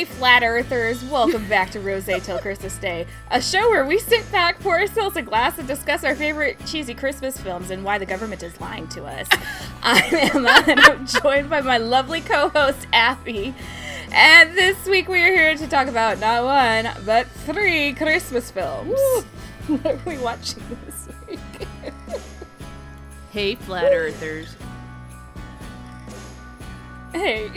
Hey, flat earthers, welcome back to Rose Till Christmas Day, a show where we sit back, pour ourselves a glass, and discuss our favorite cheesy Christmas films and why the government is lying to us. I'm Emma, and I'm joined by my lovely co host, Abby. And this week we are here to talk about not one, but three Christmas films. what are we watching this week? Hey, flat earthers. Hey.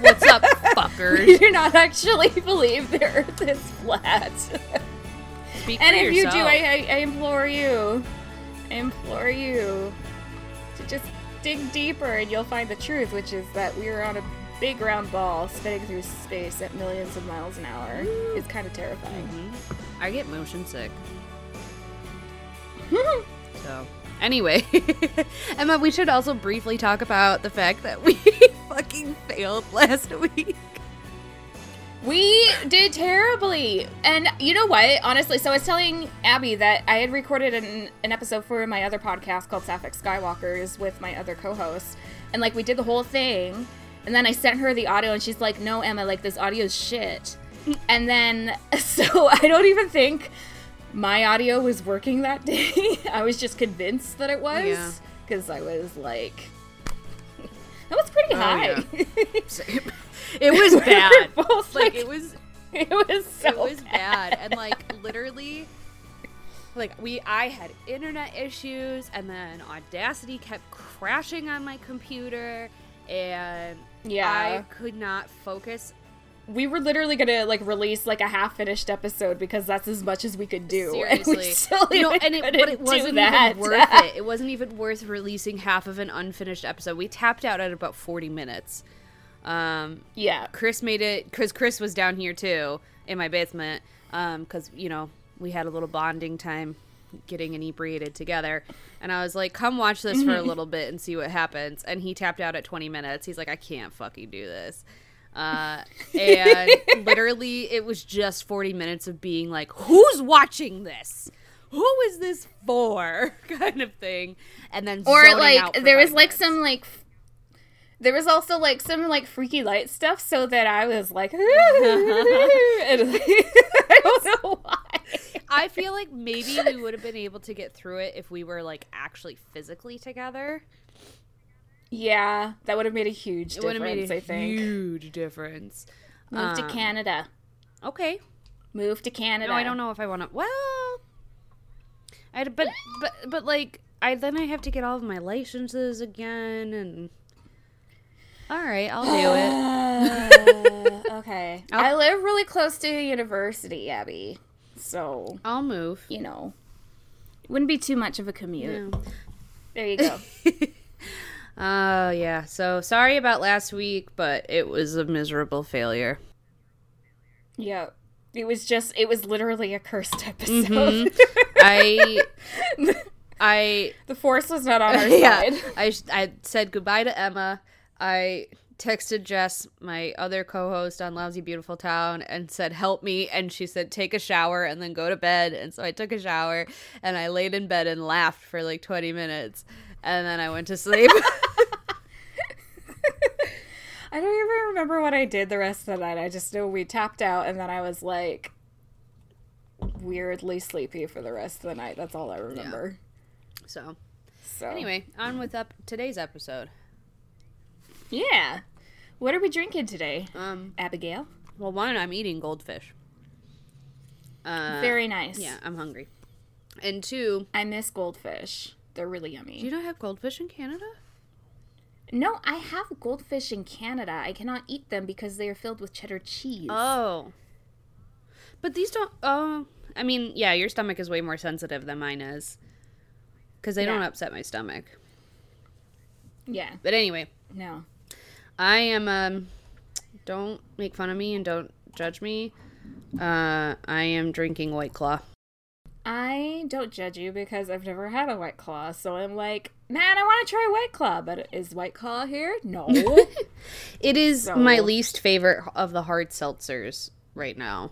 What's up, fuckers? We do not actually believe the earth is flat. Speak And if you do, I, I, I implore you, I implore you to just dig deeper and you'll find the truth, which is that we are on a big round ball spinning through space at millions of miles an hour. It's kind of terrifying. Mhm. I get motion sick. So, anyway, Emma, we should also briefly talk about the fact that we fucking failed last week. We did terribly. And you know what? Honestly, so I was telling Abby that I had recorded an, an episode for my other podcast called Sapphic Skywalkers with my other co host. And like we did the whole thing. And then I sent her the audio and she's like, no, Emma, like this audio is shit. Mm. And then, so I don't even think my audio was working that day. I was just convinced that it was. Yeah. Because I was like, that was pretty Oh, high. It was bad. both, Like like, it was it was so it was bad and like literally like we I had internet issues and then Audacity kept crashing on my computer and Yeah. I could not focus we were literally gonna like release like a half finished episode because that's as much as we could do. and Seriously, still no, and it, but it wasn't that. even worth it. It wasn't even worth releasing half of an unfinished episode. We tapped out at about forty minutes. Um, yeah, Chris made it because Chris was down here too in my basement. Um, because you know we had a little bonding time, getting inebriated together, and I was like, "Come watch this for a little bit and see what happens." And he tapped out at twenty minutes. He's like, "I can't fucking do this." Uh, and literally, it was just forty minutes of being like, "Who's watching this?" Who is this for? kind of thing, and then or like there was like minutes. some like. There was also like some like freaky light stuff, so that I was like, I don't know why. I feel like maybe we would have been able to get through it if we were like actually physically together. Yeah, that would have made a huge It would have difference. made a I think. huge difference. Move to Um, Canada. Okay. Move to Canada. No, I don't know if I want to. Well, I but but but like I then I have to get all of my licenses again and. All right, I'll do it. Uh, okay. I'll- I live really close to a university, Abby. So, I'll move. you know, it wouldn't be too much of a commute. There you go. Oh yeah. So sorry about last week, but it was a miserable failure. yeah. It was just, it was literally a cursed episode. Mhm. I I the force was not on our yeah, side. I I said goodbye to Emma. I texted Jess, my other co-host on Lousy Beautiful Town, and said help me. And she said take a shower and then go to bed. And so I took a shower and I laid in bed and laughed for like twenty minutes, and then I went to sleep. I don't even remember what I did the rest of the night. I just know we tapped out and then I was like weirdly sleepy for the rest of the night. That's all I remember. so So, anyway, on with up today's episode. yeah. What are we drinking today, Um, Abigail? well, one, I'm eating goldfish. Uh, Very nice. yeah, I'm hungry. And two, I miss goldfish. They're really yummy. do you not have goldfish in Canada? No, I have goldfish in Canada. I cannot eat them because they are filled with cheddar cheese. Oh. But these don't. Oh. I mean, yeah, your stomach is way more sensitive than mine is. Because they don't upset my stomach. yeah. But anyway, No. I am. um Don't make fun of me and don't judge me. Uh, I am drinking White Claw. I don't judge you because I've never had a White Claw. So I'm like, man, I want to try White Claw. But is White Claw here? No. It is So- my least favorite of the hard seltzers right now.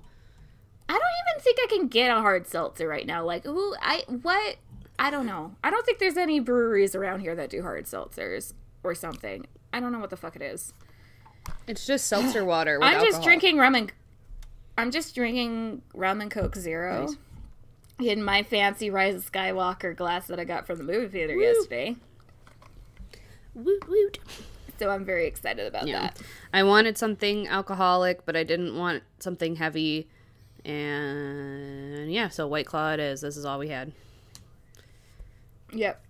I don't even think I can get a hard seltzer right now. Like, ooh, I, what? I don't know. I don't think there's any breweries around here that do hard seltzers or something. I don't know what the fuck it is. It's just seltzer water. With I'm just alcohol. drinking rum and I'm just drinking rum and Coke Zero Nice. In my fancy Rise of Skywalker glass that I got from the movie theater yesterday. Woot woot. So I'm very excited about Yeah. that. I wanted something alcoholic, but I didn't want something heavy. And yeah, so White Claw it is. This is all we had. Yep.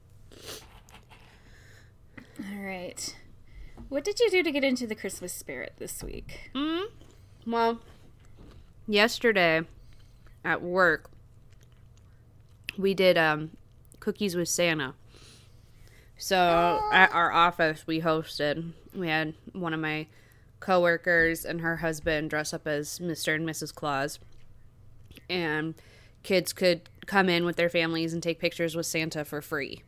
All right. What did you do to get into the Christmas spirit this week? Mm. Well, yesterday at work, we did um, cookies with Santa. So at our office, we hosted. We had one of my coworkers and her husband dress up as Mr. and Mrs. Claus, and kids could come in with their families and take pictures with Santa for free.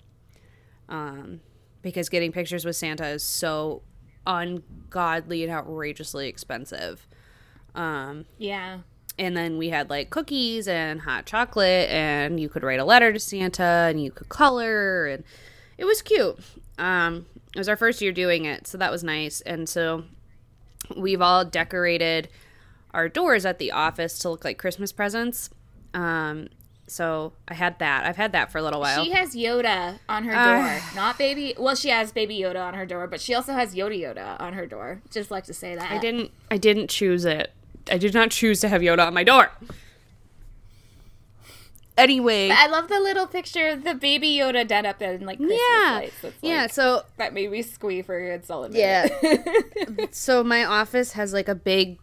Um, because getting pictures with Santa is so ungodly and outrageously expensive. Um, Yeah. And then we had like cookies and hot chocolate, and you could write a letter to Santa, and you could color, and it was cute. Um, it was our first year doing it, so that was nice. And so we've all decorated our doors at the office to look like Christmas presents. Um, so I had that. I've had that for a little while. She has Yoda on her Uh. door. Not baby. Well, she has baby Yoda on her door, but she also has Yoda Yoda on her door. Just like to say that. I didn't. I didn't choose it. I did not choose to have Yoda on my door. Anyway, I love the little picture of the baby Yoda done up in like Christmas yeah, lights. Yeah. So That made me squee for a good solid minute. Yeah. so my office has like a big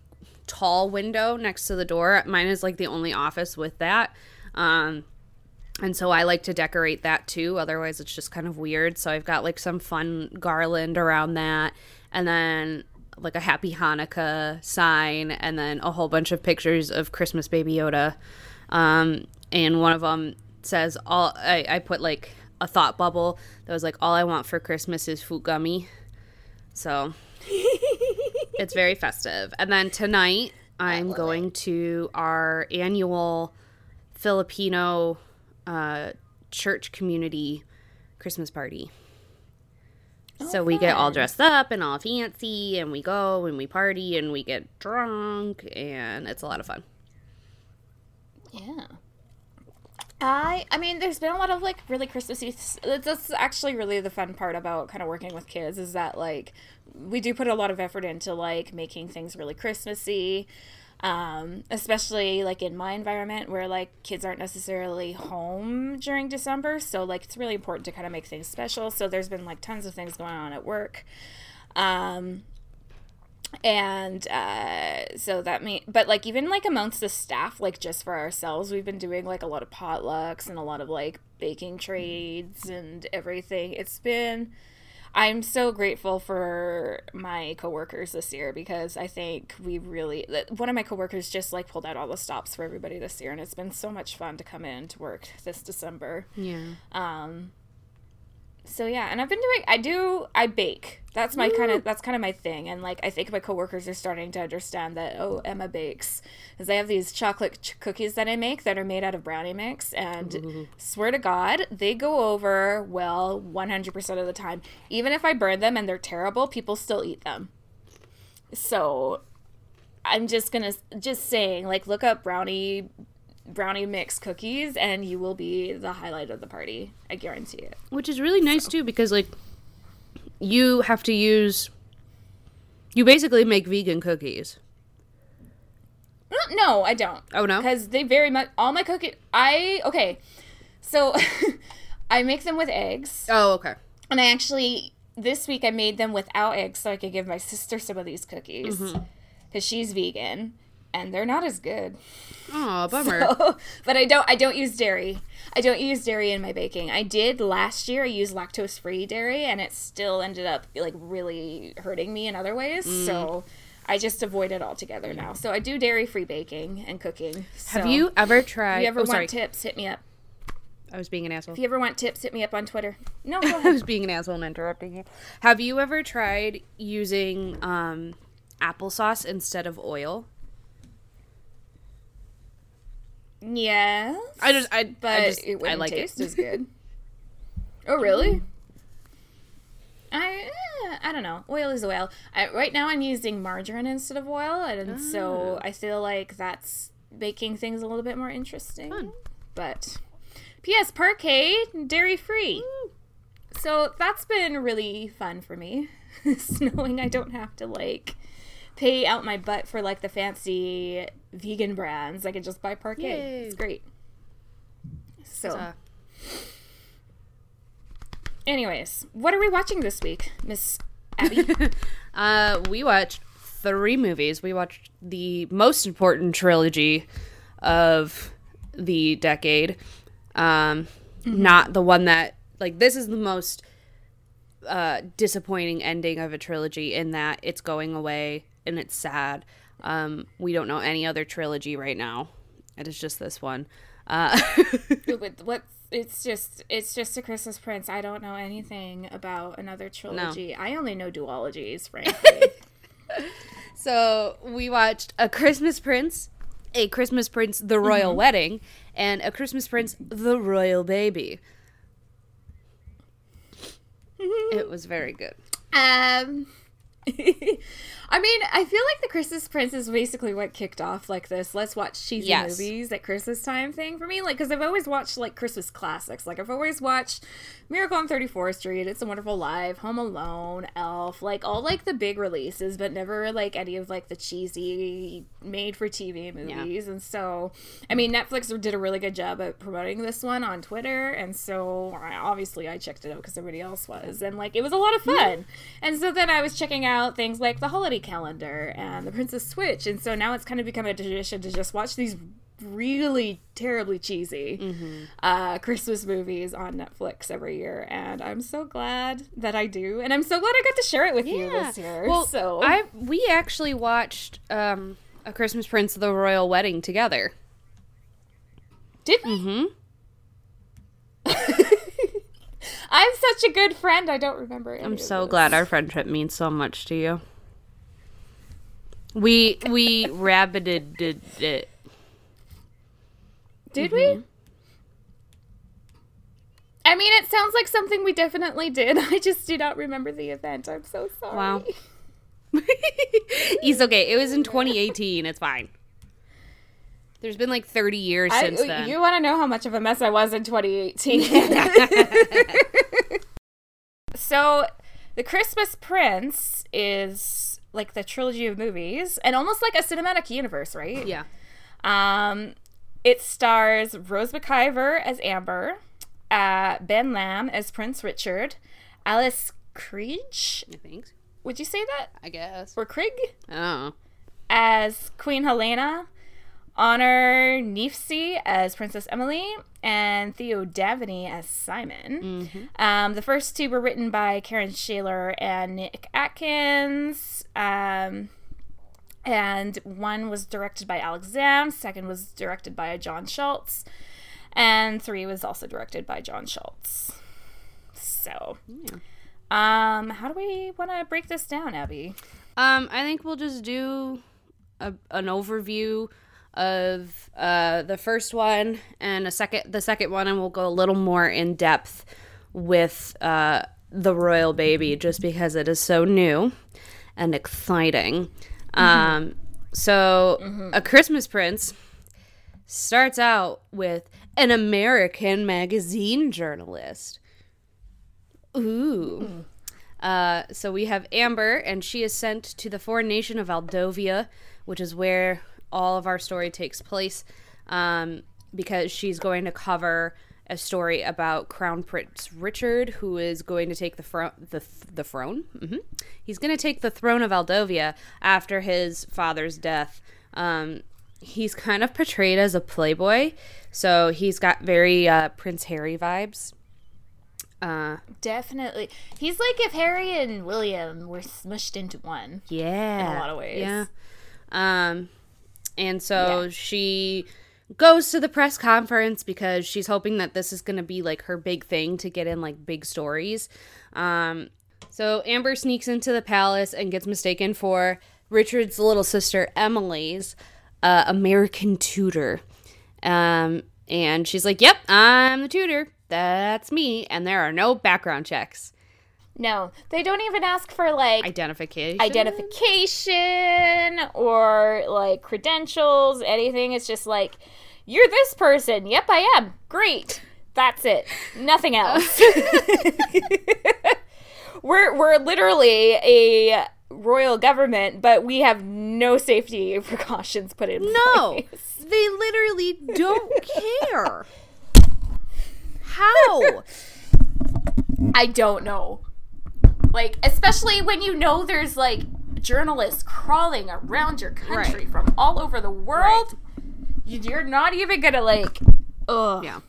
tall window next to the door mine is like the only office with that um and so i like to decorate that too otherwise it's just kind of weird so i've got like some fun garland around that and then like a happy hanukkah sign and then a whole bunch of pictures of christmas baby yoda um and one of them says all i, I put like a thought bubble that was like all i want for christmas is food gummy so it's very festive. And then tonight, I'm going to our annual Filipino uh, church community Christmas party. So we get all dressed up and all fancy, and we go and we party and we get drunk, and it's a lot of fun. Yeah. I I mean, there's been a lot of like really Christmassy. That's actually really the fun part about kind of working with kids is that like we do put a lot of effort into like making things really Christmassy, um, especially like in my environment where like kids aren't necessarily home during December. So like it's really important to kind of make things special. So there's been like tons of things going on at work. Um, and uh, so that mean but like even like amongst the staff like just for ourselves we've been doing like a lot of potlucks and a lot of like baking trades and everything it's been i'm so grateful for my coworkers this year because i think we really one of my coworkers just like pulled out all the stops for everybody this year and it's been so much fun to come in to work this december Yeah. um so yeah and i've been doing i do i bake. That's my kind of that's kind of my thing and like i think my coworkers are starting to understand that oh emma bakes because i have these chocolate ch- cookies that i make that are made out of brownie mix and swear to god they go over well 100% of the time. Even if i burn them and they're terrible people still eat them. So i'm just gonna just saying like look up brownie brownie mix cookies and you will be the highlight of the party i guarantee it Which is really nice too because like you have to use you basically make vegan cookies. Uh, no i don't Oh no. because they very much all my cookies i okay so i make them with eggs Oh, okay. and i actually this week i made them without eggs so i could give my sister some of these cookies because she's vegan and they're not as good Oh, bummer. but I don't I don't use dairy. I don't use dairy in my baking. I did last year. I used lactose free dairy and it still ended up like really hurting me in other ways. Mm. So I just avoid it altogether now. So I do dairy free baking and cooking. Have you ever tried? if you ever oh, want sorry. tips, hit me up. I was being an asshole. If you ever want tips, hit me up on Twitter. No, go I was being an asshole and interrupting you. Have you ever tried using um, applesauce instead of oil? Yes. I just, I, but I just, it wouldn't like taste it. as good. Oh really? I eh, I don't know. Oil is oil. I, right now, I'm using margarine instead of oil, and so I feel like that's making things a little bit more interesting. Fun. But P.S. Parkay dairy free. So that's been really fun for me, knowing I don't have to like pay out my butt for like the fancy vegan brands. I can just buy Parkay. Yay. It's great. So, Uh, anyways, what are we watching this week, Miss Abby? uh, we watched three movies. We watched the most important trilogy of the decade. Um, Not the one that, like, this is the most uh, disappointing ending of a trilogy in that it's going away and it's sad. Um, we don't know any other trilogy right now. It is just this one. Uh, what? It's just it's just a Christmas Prince. I don't know anything about another trilogy. I only know duologies, frankly. So we watched A Christmas Prince, A Christmas Prince, The Royal Wedding, and A Christmas Prince, The Royal Baby. it was very good. Um, I mean, I feel like the Christmas Prince is basically what kicked off like this. Let's watch cheesy Yes. movies at Christmas time thing for me. Like, because I've always watched like Christmas classics. Like, I've always watched Miracle on 34th Street, It's a Wonderful Life, Home Alone, Elf, like all like the big releases, but never like any of like the cheesy made for TV movies. And so, I mean, Netflix did a really good job at promoting this one on Twitter. And so, I- obviously, I checked it out because everybody else was. And like, it was a lot of fun. And so then I was checking out things like the holiday calendar and the Princess Switch. And so now it's kind of become a tradition to just watch these really terribly cheesy uh, Christmas movies on Netflix every year. And I'm so glad that I do. And I'm so glad I got to share it with you this year. Well, so I we actually watched um, A Christmas Prince, of The Royal Wedding together. did we? hmm I'm such a good friend. I don't remember. I'm so glad our friendship means so much to you. We we rabbited did it. Did Mm-hmm. we? I mean, it sounds like something we definitely did. I just do not remember the event. I'm so sorry. Wow. He's okay. It was in 2018. It's fine. There's been like 30 years I, since then. you want to know how much of a mess I was in 2018? so, The Christmas Prince is like the trilogy of movies and almost like a cinematic universe, right? yeah. Um, it stars Rose McIver as Amber, uh, Ben Lamb as Prince Richard, Alice Krige. I think. Would you say that? I guess. Or Krieg? Oh. as Queen Helena, Honor Kneafsey as Princess Emily, and Theo Devaney as Simon. Um, the first two were written by Karen Schaler and Nick Atkins. Um, and one was directed by Alex Zamm, second was directed by John Schultz, and three was also directed by John Schultz. So, um, how do we want to break this down, Abby? Um, I think we'll just do a, an overview of uh, the first one and a second, the second one, and we'll go a little more in depth with uh, the royal baby, just because it is so new and exciting. Um, so, a Christmas Prince starts out with an American magazine journalist. Ooh. Uh, so we have Amber, and she is sent to the foreign nation of Aldovia, which is where all of our story takes place, um, because she's going to cover a story about Crown Prince Richard, who is going to take the fro- the the throne. hmm He's going to take the throne of Aldovia after his father's death. Um, he's kind of portrayed as a playboy, so he's got very uh, Prince Harry vibes. Uh, Definitely. He's like if Harry and William were smushed into one. Yeah. In a lot of ways. Yeah. Um and so she goes to the press conference because she's hoping that this is going to be like her big thing to get in like big stories. Um so Amber sneaks into the palace and gets mistaken for Richard's little sister Emily's uh, American tutor. Um and she's like, "Yep, I'm the tutor. That's me." And there are no background checks. No, they don't even ask for like Identification. identification or like credentials, anything. It's just like, you're this person. Yep, I am. Great. That's it. Nothing else. we're we're literally a royal government, but we have no safety precautions put in No, place. they literally don't care. How? I don't know. Like, especially when you know there's like journalists crawling around your country Right. from all over the world. You- You're not even gonna like. Ugh. Yeah.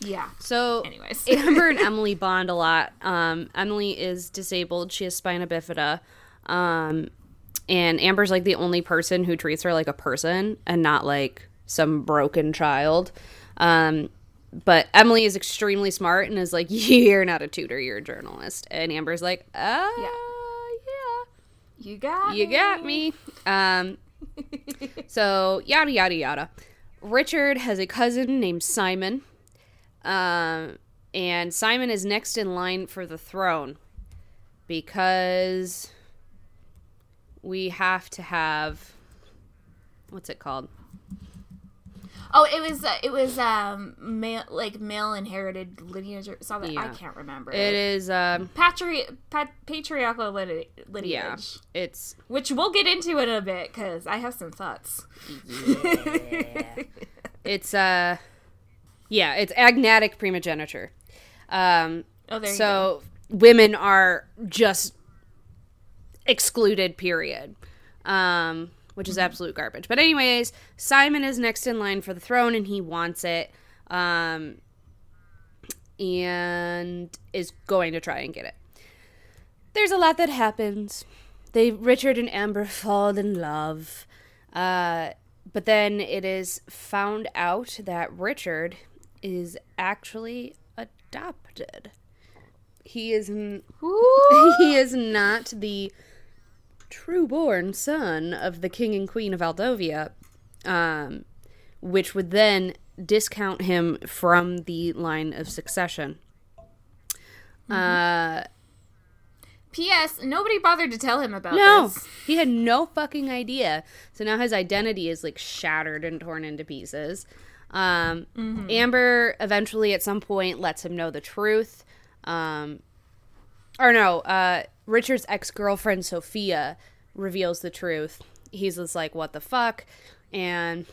Yeah. So, Anyways. Amber and Emily bond a lot. Um, Emily is disabled; she has spina bifida, um, and Amber's like the only person who treats her like a person and not like some broken child. Um, but Emily is extremely smart and is like, "You're not a tutor; you're a journalist." And Amber's like, "Uh, yeah, You got. you got me." Um, so yada yada yada. Richard has a cousin named Simon. Um, and Simon is next in line for the throne because we have to have what's it called? Oh, it was uh, it was um male like male inherited lineage or something. I can't remember. It is um Patri- pat- patriarchal line- lineage, yeah, it's which we'll get into in a bit because I have some thoughts. Yeah. it's uh yeah, it's agnatic primogeniture. Um Oh, there you go. so women are just excluded period um which is absolute garbage. But anyways simon is next in line for the throne and he wants it um and is going to try and get it. There's a lot that happens. They richard and amber fall in love uh but then it is found out that richard is actually adopted. He is n- he is not the true-born son of the king and queen of Aldovia, um, which would then discount him from the line of succession. Uh, P.S. Nobody bothered to tell him about no, this. he had no fucking idea. So now his identity is like shattered and torn into pieces. Um, Amber eventually, at some point, lets him know the truth. Um, or no, uh, Richard's ex girlfriend Sophia reveals the truth. He's just like, "What the fuck?" And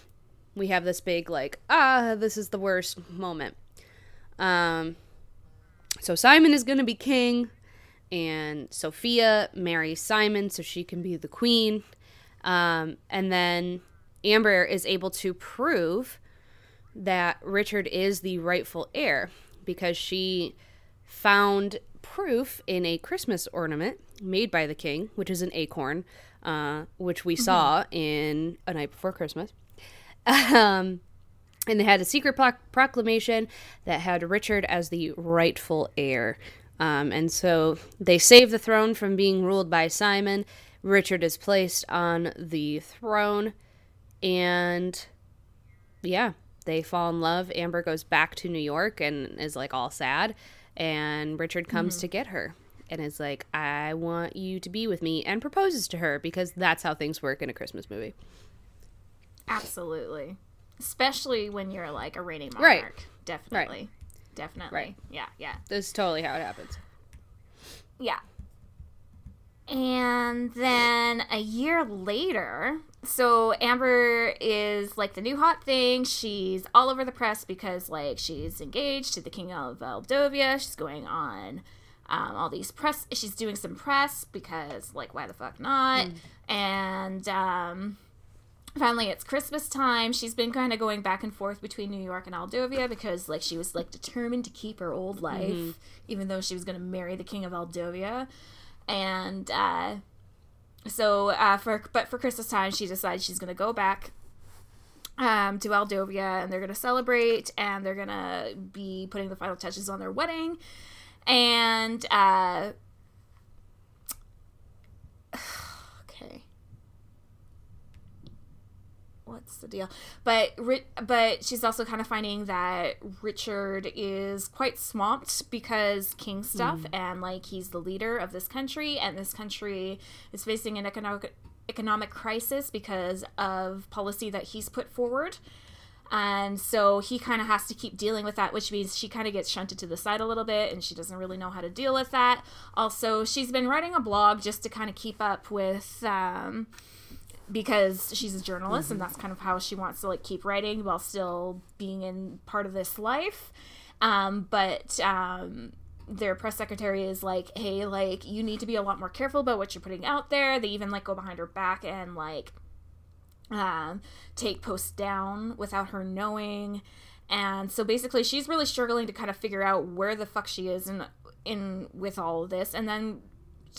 we have this big like, "Ah, this is the worst" moment. Um, so Simon is gonna be king and Sophia marries Simon so she can be the queen. Um, and then Amber is able to prove that Richard is the rightful heir because she found proof in a Christmas ornament made by the king, which is an acorn, uh, which we saw in A Night Before Christmas. Um, and they had a secret proc- proclamation that had Richard as the rightful heir. Um, and so they save the throne from being ruled by Simon. Richard is placed on the throne, and yeah, they fall in love. Amber goes back to New York and is like all sad, and Richard comes mm-hmm. to get her and is like, "I want you to be with me," and proposes to her because that's how things work in a Christmas movie. Absolutely. Especially when you're like a reigning monarch. Right. Definitely. Definitely. Right. Yeah, yeah. This is totally how it happens. Yeah. And then a year later, so Amber is like the new hot thing. She's all over the press because like she's engaged to the king of Valdovia. She's going on um, all these press. She's doing some press because like why the fuck not? And um, finally it's Christmas time. She's been kind of going back and forth between New York and Aldovia because like she was like determined to keep her old life, even though she was going to marry the king of Aldovia. And uh, so uh, for but for Christmas time, she decides she's to go back um, to Aldovia and they're to celebrate and they're to be putting the final touches on their wedding. And uh, okay. What that's the deal. But but she's also kind of finding that Richard is quite swamped because king stuff and like he's the leader of this country and this country is facing an economic economic crisis because of policy that he's put forward. And so he kind of has to keep dealing with that, which means she kind of gets shunted to the side a little bit and she doesn't really know how to deal with that. Also, she's been writing a blog just to kind of keep up with um, because she's a journalist and that's kind of how she wants to like keep writing while still being in part of this life. Um, but um, their press secretary is like hey like you need to be a lot more careful about what you're putting out there. They even like go behind her back and like um, take posts down without her knowing. And so basically she's really struggling to kind of figure out where the fuck she is in in with all of this. And then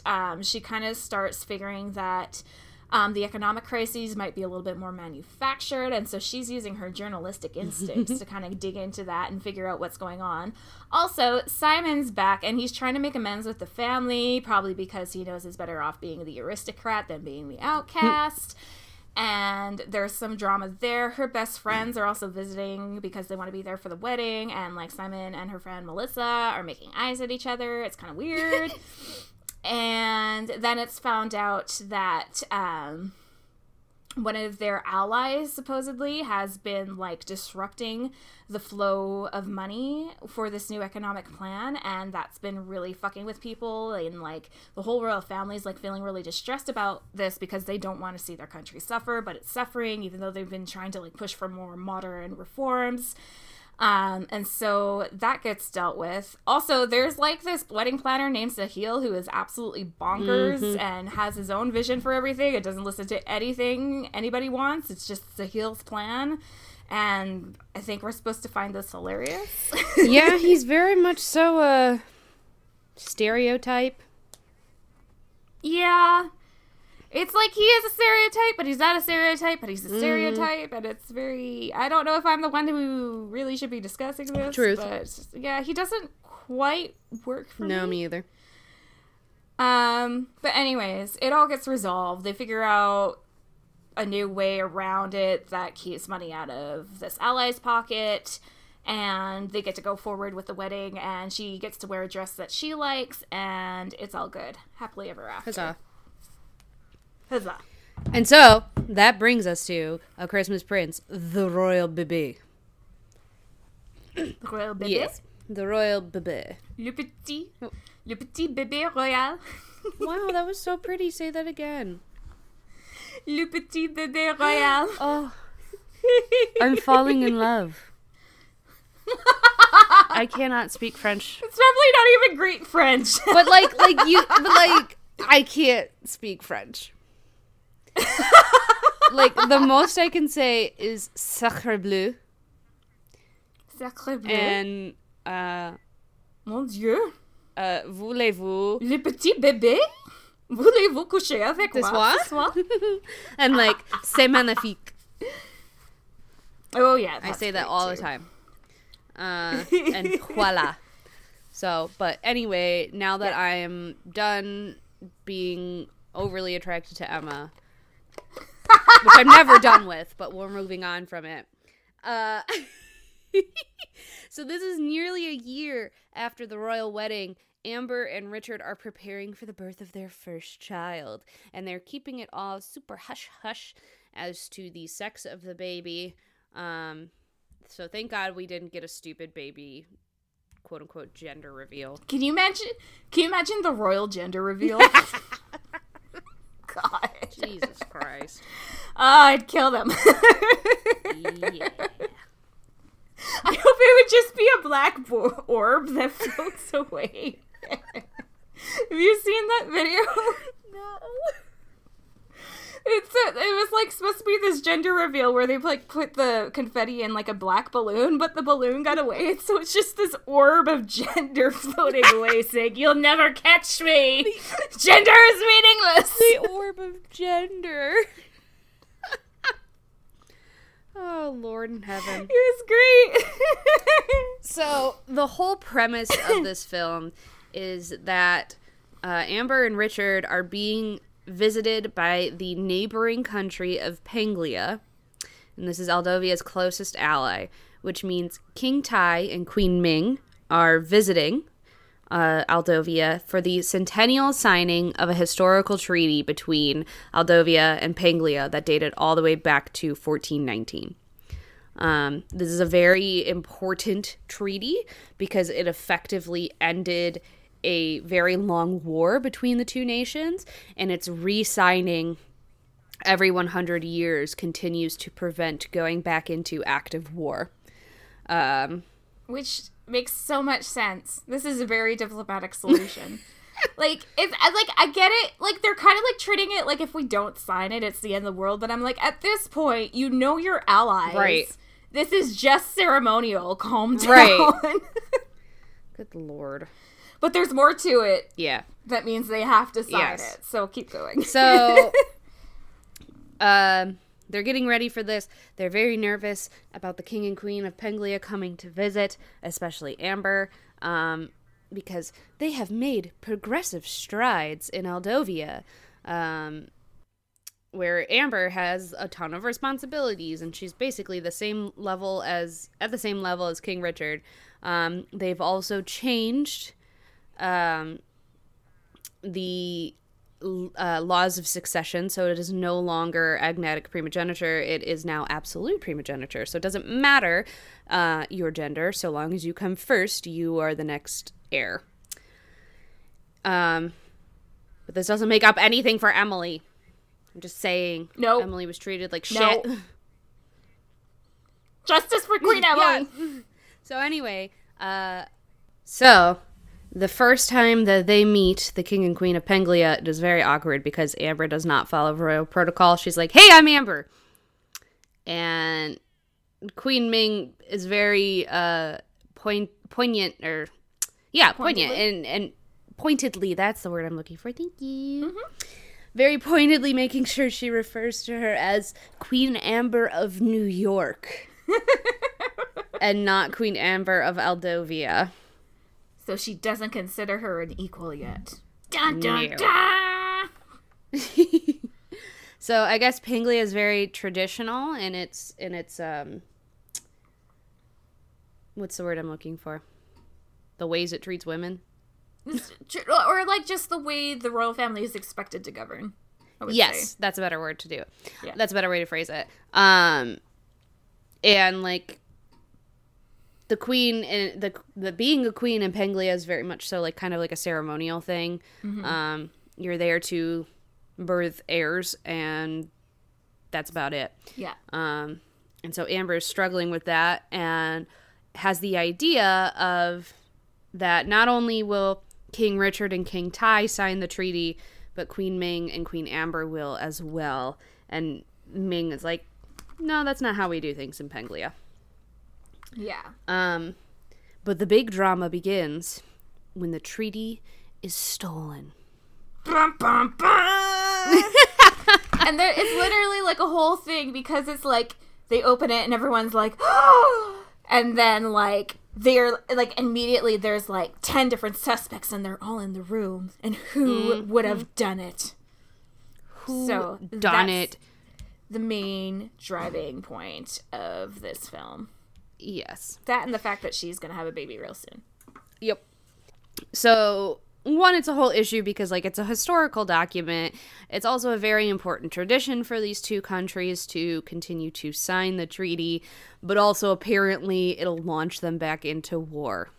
um, she kind of starts figuring that um, the economic crises might be a little bit more manufactured, and so she's using her journalistic instincts to kind of dig into that and figure out what's going on. Also, Simon's back, and he's trying to make amends with the family, probably because he knows he's better off being the aristocrat than being the outcast. and there's some drama there. Her best friends are also visiting because they want to be there for the wedding, and like Simon and her friend Melissa are making eyes at each other. It's kind of weird and then it's found out that um, one of their allies supposedly has been like disrupting the flow of money for this new economic plan and that's been really fucking with people and like the whole royal family's like feeling really distressed about this because they don't want to see their country suffer but it's suffering even though they've been trying to like push for more modern reforms um, and so that gets dealt with. Also, there's like this wedding planner named Sahil who is absolutely bonkers and has his own vision for everything. It doesn't listen to anything anybody wants. It's just Sahil's plan. And I think we're supposed to find this hilarious. yeah, he's very much so a stereotype. yeah. It's like he is a stereotype, but he's not a stereotype, but he's a stereotype, and it's very. I don't know if I'm the one who really should be discussing this. Truth. But yeah, he doesn't quite work for No, me. me either. Um, but anyways, it all gets resolved. They figure out a new way around it that keeps money out of this ally's pocket, and they get to go forward with the wedding. And she gets to wear a dress that she likes, and it's all good, happily ever after. Huzzah. Huzzah! And so that brings us to A Christmas Prince, the Royal Bébé. The royal bébé, Yes, the Royal Bébé. le petit, oh. le petit bébé royal, Wow, that was so pretty. Say that again. le petit bébé royal. Oh, I'm falling in love. I cannot speak French, It's probably not even Greek French. but like, like you, but like, I can't speak French. like the most I can say is sacre bleu Sacre bleu. and uh, Mon Dieu. uh, voulez-vous Le petit bébé Voulez-vous coucher avec moi ce soir? and like c'est magnifique. Oh yeah, I say that all the time. Uh, and voila. So, but anyway, now that I am done being overly attracted to Emma, which I'm never done with, but we're moving on from it. Uh, so this is nearly a year after the royal wedding. Amber and Richard are preparing for the birth of their first child, and they're keeping it all super hush hush as to the sex of the baby. Um, so thank God we didn't get a stupid baby, quote unquote, gender reveal. Can you imagine? Can you imagine the royal gender reveal? God, Jesus Christ. oh, I'd kill them. Yeah. I hope it would just be a black bo- orb that floats away. Have you seen that video? No. It's a, it was like supposed to be this gender reveal where they like put the confetti in like a black balloon, but the balloon got away, so it's just this orb of gender floating away, saying, "You'll never catch me. Gender is meaningless." The orb of gender. oh, Lord in heaven. It was great. So, the whole premise of this film is that uh, Amber and Richard are being visited by the neighboring country of Penglia. and this is Aldovia's closest ally, which means King Tai and Queen Ming are visiting uh, Aldovia for the centennial signing of a historical treaty between Aldovia and Penglia that dated all the way back to 1419. Um, this is a very important treaty because it effectively ended a very long war between the two nations, and its re signing every 100 years continues to prevent going back into active war. Um, Which makes so much sense. This is a very diplomatic solution. like if like I get it, like they're kind of like treating it like if we don't sign it, it's the end of the world. But I'm like, at this point, you know your allies. Right. This is just ceremonial. Calm down. Right. good lord. But there's more to it. Yeah. That means they have to sign Yes. it. So keep going. So, um, they're getting ready for this. They're very nervous about the king and queen of Penglia coming to visit, especially Amber, um, because they have made progressive strides in Aldovia, um, where Amber has a ton of responsibilities, and she's basically the same level as at the same level as King Richard. Um, they've also changed um, the uh, laws of succession, so it is no longer agnatic primogeniture. It is now absolute primogeniture. So it doesn't matter uh, your gender, so long as you come first, you are the next heir. Um, but this doesn't make up anything for Emily. I'm just saying. Nope. Emily was treated like Nope. shit. Justice for Queen Yeah. Emily. So anyway, uh, so the first time that they meet the king and queen of Penglia, it is very awkward because Amber does not follow royal protocol. She's like, "Hey, I'm Amber," and Queen Ming is very uh, point poignant or yeah, poignant Pointedly? and and pointedly. That's the word I'm looking for. Thank you. Very pointedly making sure she refers to her as Queen Amber of New York and not Queen Amber of Aldovia. So she doesn't consider her an equal yet. Dun dun No. dun. So I guess Penglia is very traditional in its in its um what's the word I'm looking for? The ways it treats women. Or like just the way the royal family is expected to govern. I would Yes, say. that's a better word to do. Yeah. That's a better way to phrase it. Um and like the queen and the the being a queen in Penglia is very much so like kind of like a ceremonial thing. Um you're there to birth heirs and that's about it. Yeah. Um, and so Amber is struggling with that and has the idea of that not only will King Richard and King Tai sign the treaty, but Queen Ming and Queen Amber will as well. And Ming is like, no, that's not how we do things in Penglia. Yeah. Um, but the big drama begins when the treaty is stolen. Bum, bum, bum. and there, it's literally like a whole thing because it's like they open it and everyone's like, and then like they're like immediately there's like 10 different suspects and they're all in the room and who would have done it Who So, done that's- it? the main driving point of this film Yes. that and the fact that she's gonna have a baby real soon Yep. So, one, it's a whole issue because, like, it's a historical document. It's also a very important tradition for these two countries to continue to sign the treaty, but also apparently it'll launch them back into war.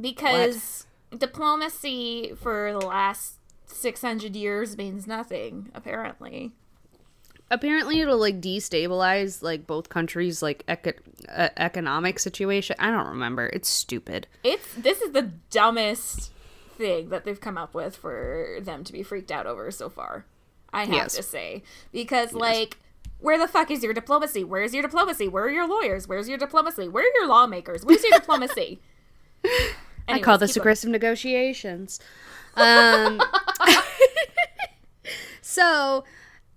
because diplomacy for the last 600 years means nothing apparently Apparently, it'll like destabilize like both countries' like eco- uh, economic situation. I don't remember. It's stupid. It's this is the dumbest thing that they've come up with for them to be freaked out over so far. I have Yes. to say because like where the fuck is your diplomacy? Where's your diplomacy? Where are your lawyers? Where's your diplomacy? Where are your lawmakers? Where's your diplomacy? I call this keep going. aggressive negotiations. Um, so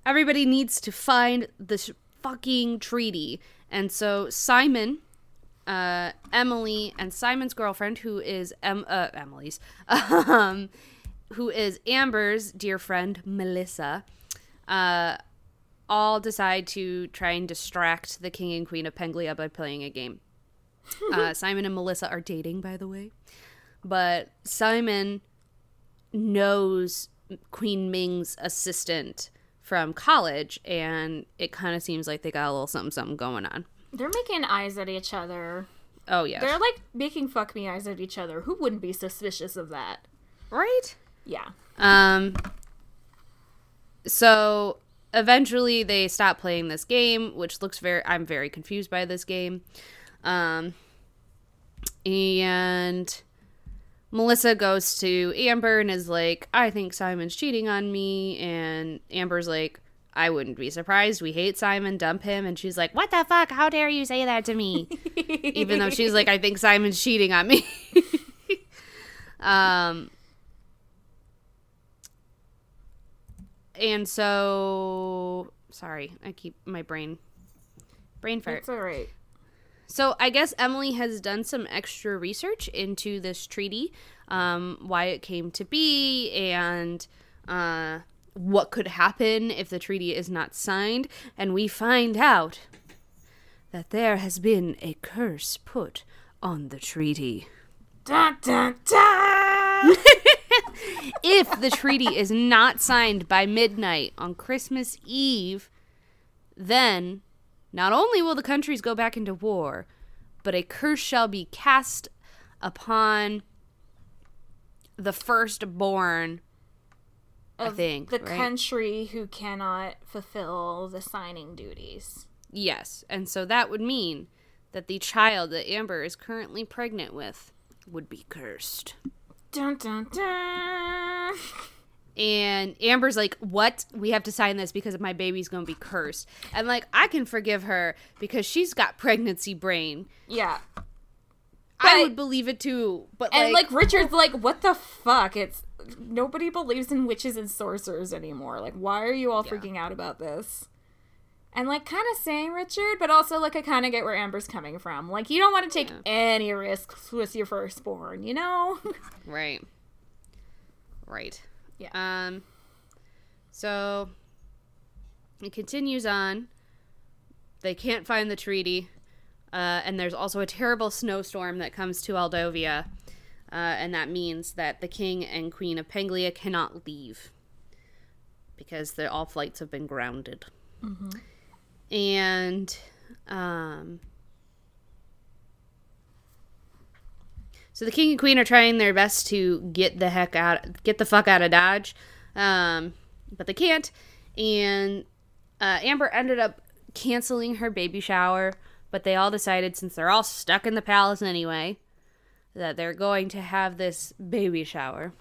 everybody needs to find this fucking treaty, and so Simon, uh, Emily, and Simon's girlfriend, who is em- uh, Emily's, um, who is Amber's dear friend Melissa, uh, all decide to try and distract the king and queen of Penglia by playing a game. uh, Simon and Melissa are dating, by the way. But Simon knows Queen Ming's assistant from college, and it kind of seems like they got a little something something going on. They're making eyes at each other. Oh yeah, They're like making fuck me eyes at each other. Who wouldn't be suspicious of that? right. Yeah. Um. So eventually they stop playing this game, which looks very. I'm very confused by this game. Um. And Melissa goes to Amber and is like, "I think Simon's cheating on me," and Amber's like. I wouldn't be surprised. We hate Simon, dump him. And she's like, What the fuck? How dare you say that to me? Even though she's like, I think Simon's cheating on me. um, and so sorry i keep my brain brain fart It's all right. So i guess emily has done some extra research into this treaty um, why it came to be and uh, what could happen if the treaty is not signed and we find out that there has been a curse put on the treaty Dun, dun, dun! if the treaty is not signed by midnight on Christmas Eve, then not only will the countries go back into war, but a curse shall be cast upon the firstborn. I Of think, the right? country who cannot fulfill the signing duties. Yes, and so that would mean that the child that Amber is currently pregnant with would be cursed. Dun dun dun. And Amber's like, What? We have to sign this because my baby's going to be cursed. And like, I can forgive her because she's got pregnancy brain. Yeah. I would believe it too. But And like, like Richard's like, what the fuck? It's nobody believes in witches and sorcerers anymore. Like, why are you all freaking out about this? And like kind of saying Richard, but also like I kind of get where Amber's coming from. Like you don't want to take any risks with your firstborn, you know? right. Right. Yeah. Um, so it continues on. They can't find the treaty. Uh, and there's also a terrible snowstorm that comes to Aldovia. Uh, and that means that the king and queen of Penglia cannot leave because all flights have been grounded. And um, so the king and queen are trying their best to get the heck out, get the fuck out of Dodge, um, but they can't. And uh, Amber ended up canceling her baby shower, but they all decided since they're all stuck in the palace anyway, that they're going to have this baby shower.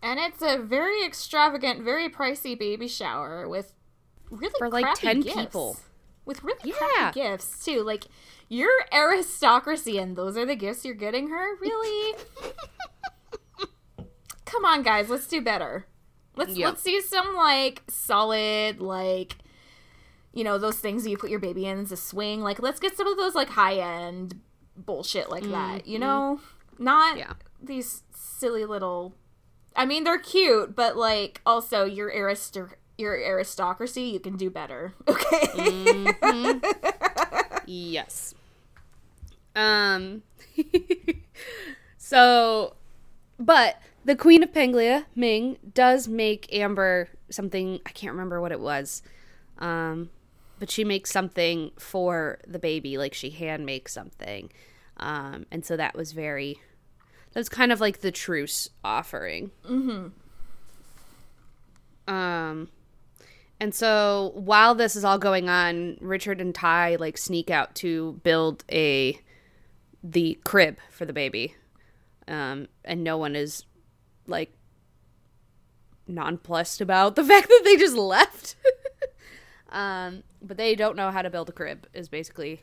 and it's a very extravagant, very pricey baby shower with really For, like, 10 gifts. people. With really Yeah. crappy gifts too. Like your aristocracy and those are the gifts you're getting her? Really? Come on guys, let's do better. Let's Yeah. let's do some like solid like you know, those things you put your baby in as a swing. Like let's get some of those like high end bullshit like that, you know? Not Mm-hmm. Yeah. these silly little I mean, they're cute, but like also your aristoc your aristocracy, you can do better. Okay. Yes. Um. so, but the Queen of Penglia, Ming, does make Amber something. I can't remember what it was. Um, but she makes something for the baby, like she hand makes something. Um, and so that was very. That was kind of like the truce offering. Mm-hmm. Um. And so while this is all going on, Richard and Tai like sneak out to build a the crib for the baby. Um, and no one is like nonplussed about the fact that they just left. um, but they don't know how to build a crib is basically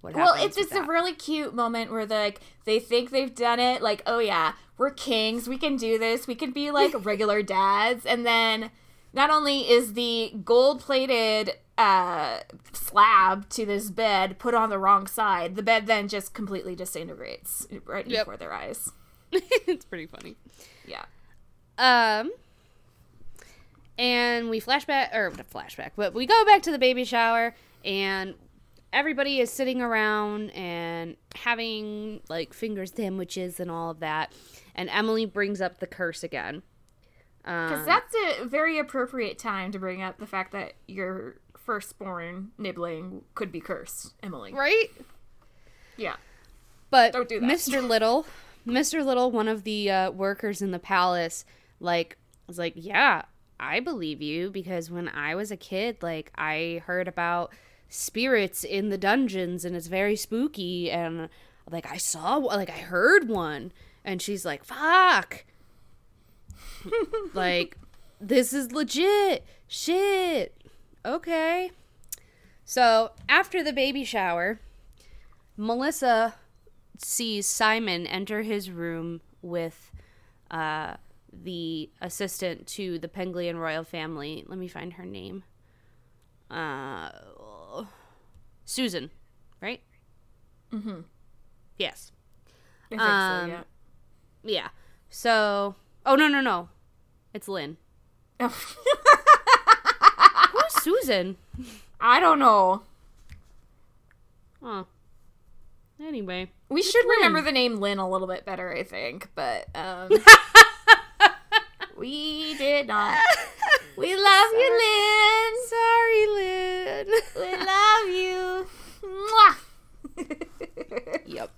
what Well, happens it's it's a really cute moment where they like they think they've done it. Like, oh yeah, we're kings. We can do this. We can be like regular dads. And then not only is the gold plated uh, slab to this bed put on the wrong side, the bed then just completely disintegrates right Yep. before their eyes. it's pretty funny. Yeah. Um and we flashback or not flashback, but we go back to the baby shower and everybody is sitting around and having like finger sandwiches and all of that. And Emily brings up the curse again. Because Um, that's a very appropriate time to bring up the fact that your firstborn nibbling could be cursed, Emily. right? Yeah. But Don't do that. Mr. Little, Mr. Little, one of the uh, workers in the palace, like was like, "Yeah, I believe you because when I was a kid, like I heard about spirits in the dungeons and it's very spooky and like I saw like I heard one." And she's like, "Fuck." Like this is legit. Shit. Okay. So, after the baby shower, Melissa sees Simon enter his room with uh, the assistant to the Penglian royal family. Let me find her name. Uh, Susan, right? Mm-hmm. Yes. I think Um, so, yeah. Yeah. So, oh no no no, it's Lynn. Who's Susan? I don't know. Oh. Anyway, We should Lynn. remember the name Lynn a little bit better, I think, but um we did not. We love you, Lynn. sorry, Lynn. We love you. Mwah. yep.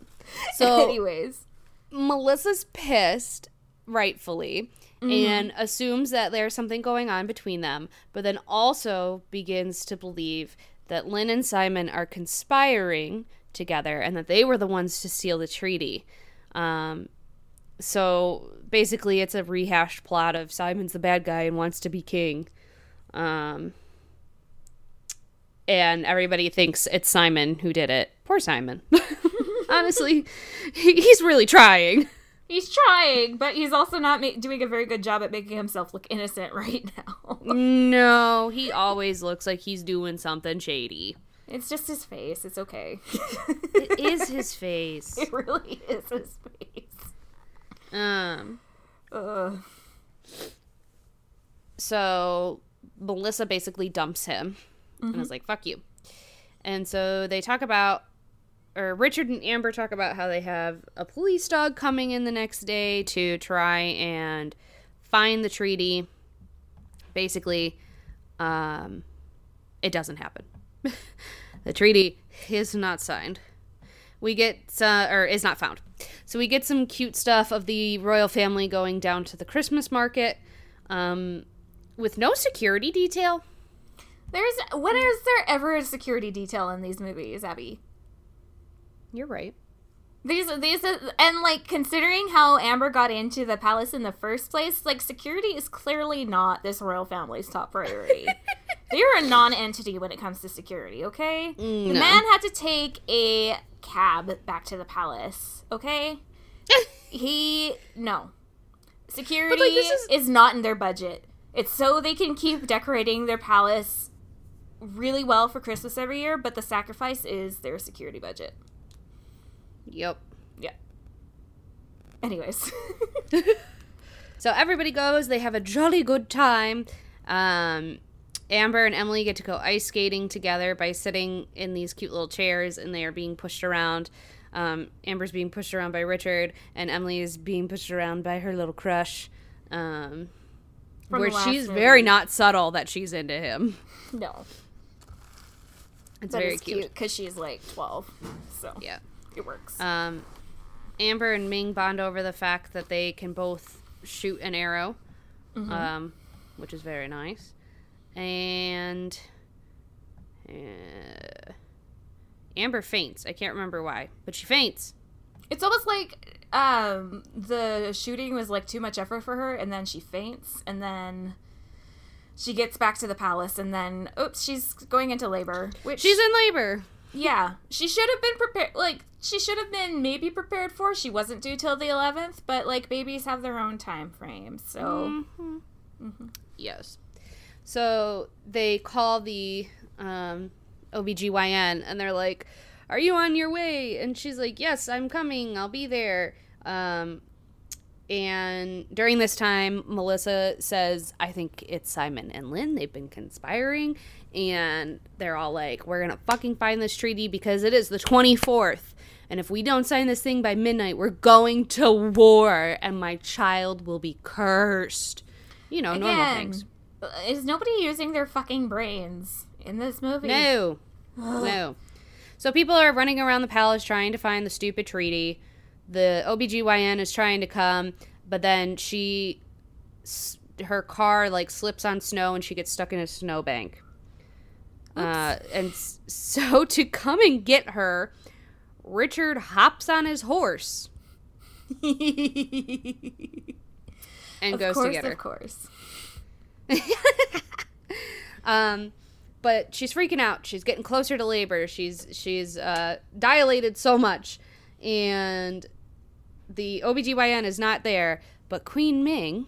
So anyways, Melissa's pissed, rightfully, and assumes that there's something going on between them, but then also begins to believe that Lynn and Simon are conspiring together and that they were the ones to steal the treaty. Um, so basically, it's a rehashed plot of Simon's the bad guy and wants to be king. Um, and everybody thinks it's Simon who did it. Poor Simon. Honestly, he, he's really trying. He's trying, but he's also not ma- doing a very good job at making himself look innocent right now. No, he always looks like he's doing something shady. It's just his face. It's okay. It is his face. it really is his face. Um, Ugh. so Melissa basically dumps him and is like, fuck you. And so they talk about, or Richard and Amber talk about how they have a police dog coming in the next day to try and find the treaty. Basically, um, it doesn't happen. the treaty is not signed. We get, uh, or is not found. So we get some cute stuff of the royal family going down to the Christmas market um, with no security detail. There's when is there ever a security detail in these movies, Abby? You're right. These these and like considering how Amber got into the palace in the first place, like security is clearly not this royal family's top priority. They're a non-entity when it comes to security, okay? Mm, the man had to take a cab back to the palace, okay? he no. Security this is... is- not in their budget. It's so they can keep decorating their palace really well for Christmas every year, but the sacrifice is their security budget. Yep. Yeah. Anyways. So everybody goes. They have a jolly good time. Um, Amber and Emily get to go ice skating together by sitting in these cute little chairs, and they are being pushed around. Um, Amber's being pushed around by Richard, and Emily is being pushed around by her little crush. Um, where she's movie. very not subtle that she's into him. no. It's That very cute because she's like 12. So Yeah. It works. Um, Amber and Ming bond over the fact that they can both shoot an arrow, um, which is very nice. And uh, Amber faints. I can't remember why, but she faints. it's almost like um, the shooting was like too much effort for her, and then she faints, and then she gets back to the palace, and then oops, she's going into labor. Which She's in labor. Yeah, she should have been prepared. Like she should have been maybe prepared for. She wasn't due till the 11th, but like babies have their own time frame, so Yes. So they call the um, OBGYN and they're like, Are you on your way? And she's like, Yes, I'm coming. I'll be there. Um, And during this time, Melissa says, I think it's Simon and Lynn. They've been conspiring. And they're all like, we're going to fucking find this treaty because it is the 24th. And if we don't sign this thing by midnight, we're going to war. And my child will be cursed. You know, normal things. Uh, is nobody using their fucking brains in this movie? No. no. So people are running around the palace trying to find the stupid treaty. The OBGYN is trying to come, but then she her car like slips on snow and she gets stuck in a snowbank. Uh, and so to come and get her, Richard hops on his horse and of goes course, to get her. Of course. Um, but she's freaking out. She's getting closer to labor. She's she's uh, dilated so much, and the OBGYN is not there. But Queen Ming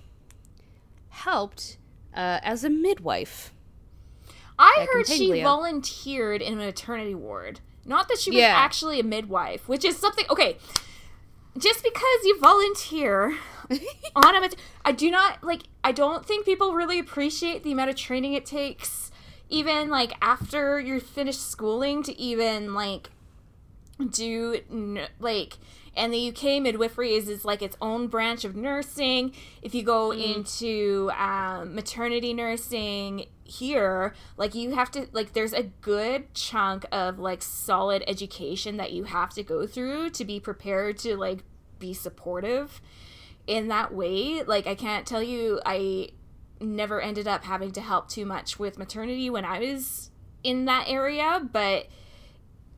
helped uh, as a midwife. I heard she volunteered in a maternity ward. Not that she was Yeah. actually a midwife, which is something. Okay, just because you volunteer on a, I do not like. I don't think people really appreciate the amount of training it takes, even like after you're finished schooling, to even like do like and the UK midwifery is, is like its own branch of nursing. If you go into um, maternity nursing here, like you have to like there's a good chunk of like solid education that you have to go through to be prepared to like be supportive in that way. Like I can't tell you I never ended up having to help too much with maternity when I was in that area, but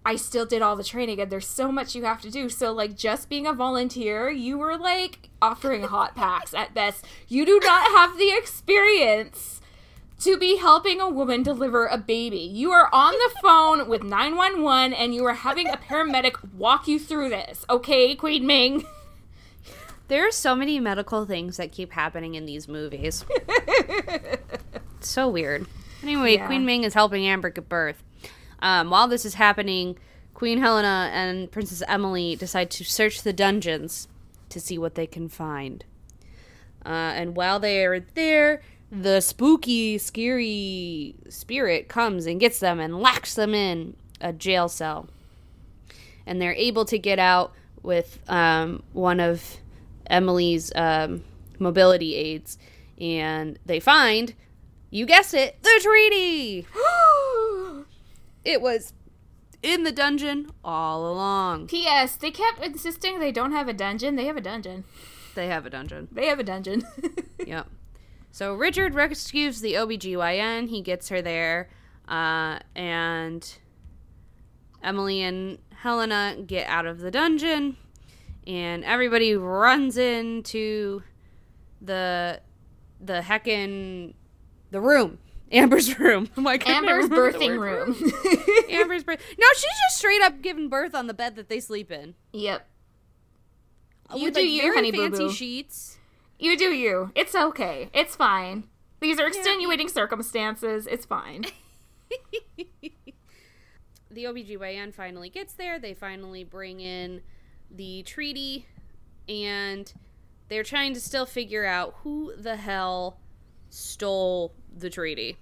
I still did all the training and there's so much you have to do. So like just being a volunteer, you were like offering hot packs at best. You do not have the experience to be helping a woman deliver a baby. You are on the phone with 911 and you are having a paramedic walk you through this. Okay, Queen Ming. There are so many medical things that keep happening in these movies. So weird. Anyway, Yeah. Queen Ming is helping Amber give birth. Um, while this is happening, Queen Helena and Princess Emily decide to search the dungeons to see what they can find. Uh, and while they are there, the spooky, scary spirit comes and gets them and locks them in a jail cell. And they're able to get out with um, one of Emily's um, mobility aids. And they find, you guessed it, the treaty! It was in the dungeon all along. P.S. They kept insisting they don't have a dungeon. They have a dungeon. They have a dungeon. They have a dungeon. Yep. So Richard rescues the OBGYN. He gets her there. Uh, and Emily and Helena get out of the dungeon. And everybody runs into the the heckin' the room. Amber's room. I'm like, Amber's birthing word room. Amber's birth. No, she's just straight up giving birth on the bed that they sleep in. yep. Uh, you With, do like, you, honey fancy boo-boo. sheets. You do you. It's okay. It's fine. These are extenuating circumstances. It's fine. the OBGYN finally gets there. They finally bring in the treaty and they're trying to still figure out who the hell stole the treaty.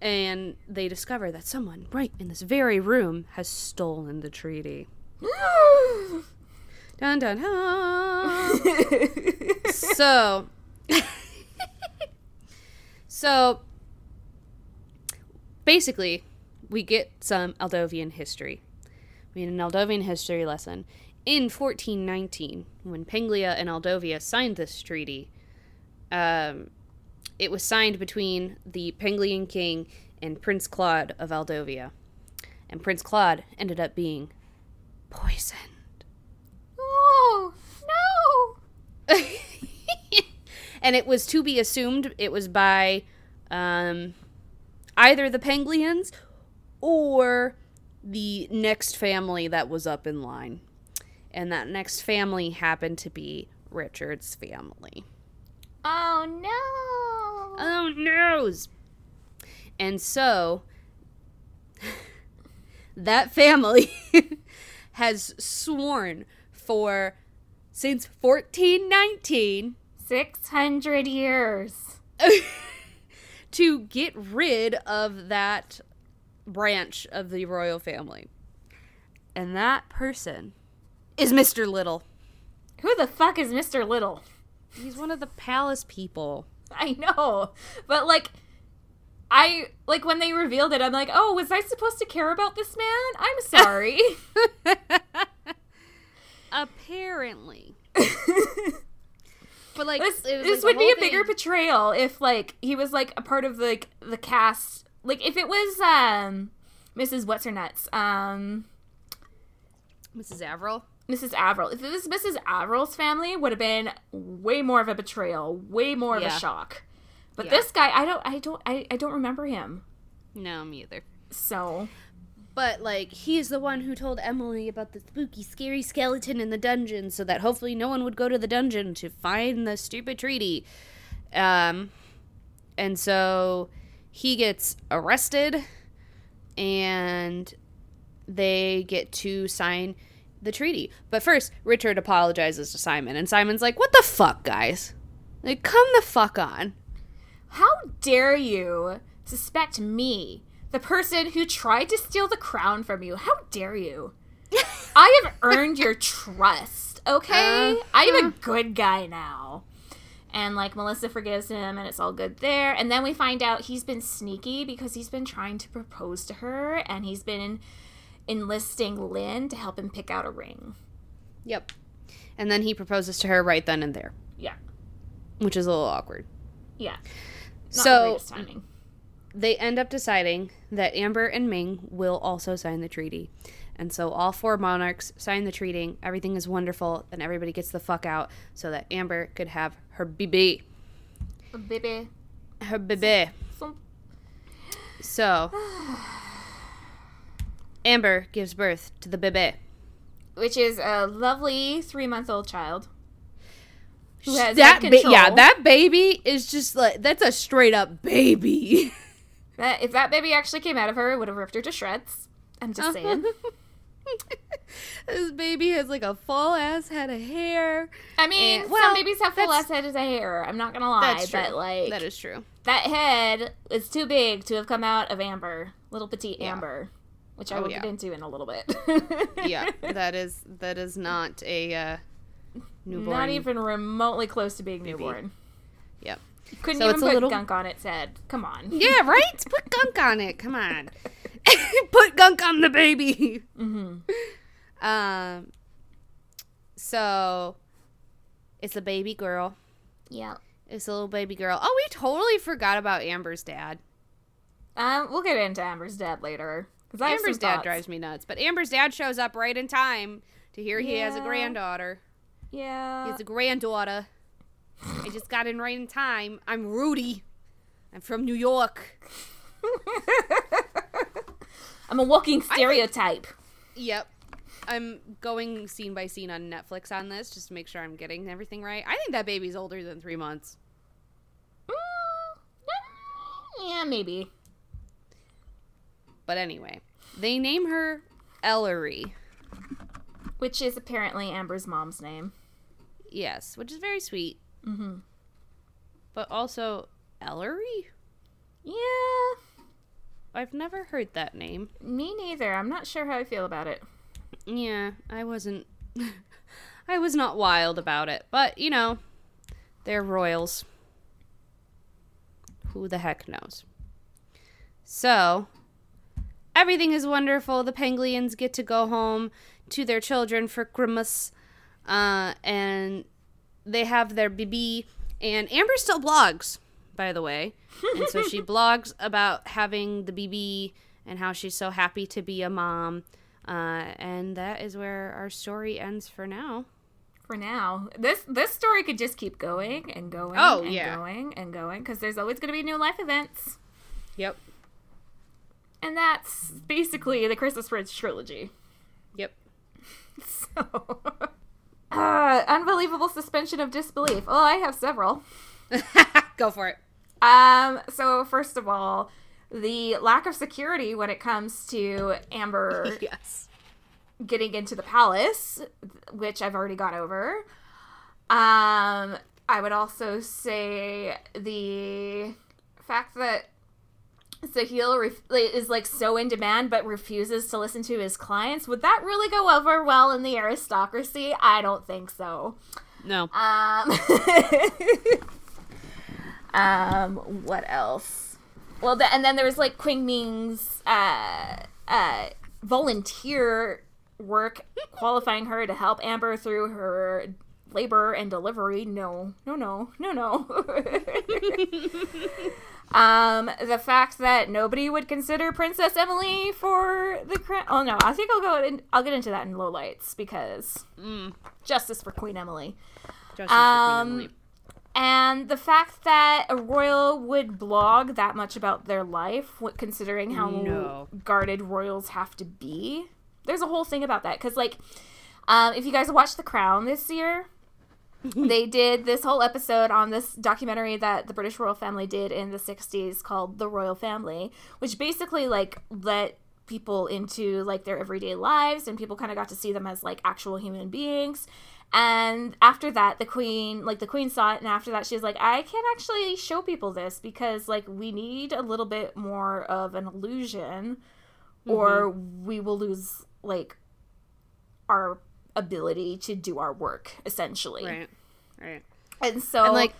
And they discover that someone right in this very room has stolen the treaty. Dun dun dun. so so basically we get some Aldovian history. We had an Aldovian history lesson. In 1419, when Penglia and Aldovia signed this treaty, um, it was signed between the Penglian king and Prince Claude of Aldovia. And Prince Claude ended up being poisoned. oh no! and it was to be assumed it was by um, either the Penglians or the next family that was up in line. And that next family happened to be Richard's family. Oh no! Oh, noes! And so, that family has sworn for since 1419 600 years. to get rid of that branch of the royal family. And that person is Mr. Little. Who the fuck is Mr. Little? He's one of the palace people. I know. But like I like when they revealed it, I'm like, "Oh, was I supposed to care about this man? I'm sorry." Apparently. but like this, it was, this like, would be a bigger thing- betrayal if like he was like a part of like the cast. Like if it was um Mrs. What's her nuts? Um Mrs. Averill. Mrs. Averill. If it was Mrs. Averill's family, would have been way more of a betrayal, way more of a shock. But Yeah. this guy, I don't, I don't, I, I don't remember him. No, me either. So But like he's the one who told Emily about the spooky, scary skeleton in the dungeon, so that hopefully no one would go to the dungeon to find the stupid treaty. Um, and so he gets arrested, and they get to sign the treaty. But first, Richard apologizes to Simon, and Simon's like, "What the fuck, guys? Like, come the fuck on." how dare you suspect me, the person who tried to steal the crown from you? How dare you? I have earned your trust. Okay, Uh, I am a good guy now. And like Melissa forgives him, and it's all good there. And then we find out he's been sneaky because he's been trying to propose to her, and he's been enlisting Lynn to help him pick out a ring. Yep. And then he proposes to her right then and there, Yeah, which is a little awkward. yeah. Not so timing. they end up deciding that Amber and Ming will also sign the treaty. And so all four monarchs sign the treaty. Everything is wonderful. Then everybody gets the fuck out so that Amber could have her baby. Baby. Her baby. So Amber gives birth to the bebe, which is a lovely three month old child who has that ba- yeah, that baby is just like that's a straight up baby. That- if that baby actually came out of her, it would have ripped her to shreds. I'm just uh-huh. saying. this baby has like a full ass head of hair. I mean, And- well, some babies have full ass heads of hair. I'm not gonna lie, That's true. but like that is true. that head is too big to have come out of Amber, little petite Yeah. Amber, which I Oh, will yeah. get into in a little bit. yeah, that is that is not a uh, newborn. Not even remotely close to being Baby. newborn. Yep. Couldn't So even put little- gunk on it. Said, Come on. Yeah, right. Put gunk on it. Come on. Put gunk on the baby. Mm-hmm. Um. So, it's a baby girl. Yeah. It's a little baby girl. Oh, we totally forgot about Amber's dad. Um, we'll get into Amber's dad later. 'Cause Amber's dad thoughts. drives me nuts, but Amber's dad shows up right in time to hear he has a granddaughter. Yeah. He has a granddaughter. I just got in right in time. I'm Rudy. I'm from New York. I'm a walking stereotype. Yep. I'm going scene by scene on Netflix on this just to make sure I'm getting everything right. I think that baby's older than three months. Mm, yeah, maybe. But anyway, they name her Ellery. Which is apparently Amber's mom's name. Yes, which is very sweet. Mm-hmm. But also, Ellery? Yeah, I've never heard that name. me neither. I'm not sure how I feel about it. Yeah, I wasn't. I was not wild about it. But, you know, they're royals. Who the heck knows? So, everything is wonderful. The Penguins get to go home to their children for Christmas. Uh, and they have their BB. And Amber still blogs, by the way. And so she blogs about having the BB and how she's so happy to be a mom. Uh, and that is where our story ends for now. For now, this this story could just keep going and going Oh, and yeah. going and going because there's always going to be new life events, Yep. And that's basically the Christmas Bridge trilogy. Yep. So, uh, unbelievable suspension of disbelief. Oh, I have several. Go for it. Um, so first of all, the lack of security when it comes to Amber Yes. getting into the palace, which I've already gone over. Um, I would also say the fact that Sahil ref- is like so in demand but refuses to listen to his clients. Would that really go over well in the aristocracy? I don't think so. No. Um, um, what else? Well, the, and then there was like Queen Ming's uh, uh, volunteer work qualifying her to help Amber through her labor and delivery. No, no, no, no, no. um, the fact that nobody would consider Princess Emily for the crown. Oh no, I think I'll go. In, I'll get into that in lowlights because justice for Queen Emily. Justice for Queen Um, Emily. And the fact that a royal would blog that much about their life, considering how No. guarded royals have to be, there's a whole thing about that. Because, like, um, if you guys watched The Crown this year, they did this whole episode on this documentary that the British royal family did in the 60s called The Royal Family, which basically, like, let people into like their everyday lives and people kind of got to see them as like actual human beings. And after that the queen like the queen saw it and after that she was like i can't actually show people this because like we need a little bit more of an illusion or mm-hmm. we will lose like our ability to do our work essentially Right. Right. and so And like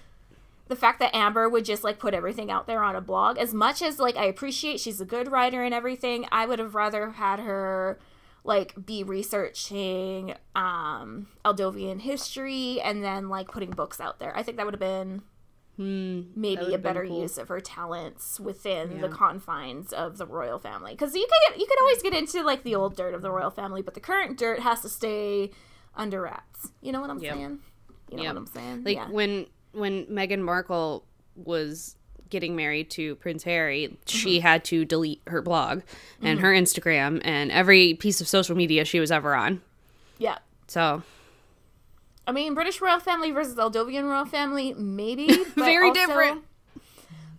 the fact that Amber would just like put everything out there on a blog, as much as like I appreciate she's a good writer and everything, I would have rather had her like be researching um Aldovian history and then like putting books out there. I think that would have been hmm, maybe a better cool. use of her talents within the confines of the royal family. Because you could get, you could always get into like the old dirt of the royal family, but the current dirt has to stay under wraps. You know what I'm Yep. saying? You know Yep. what I'm saying? like yeah. when when Meghan Markle was getting married to Prince Harry, Mm-hmm. she had to delete her blog and her Instagram and every piece of social media she was ever on. yeah. So I mean, British royal family versus Aldovian royal family, maybe Very also- different.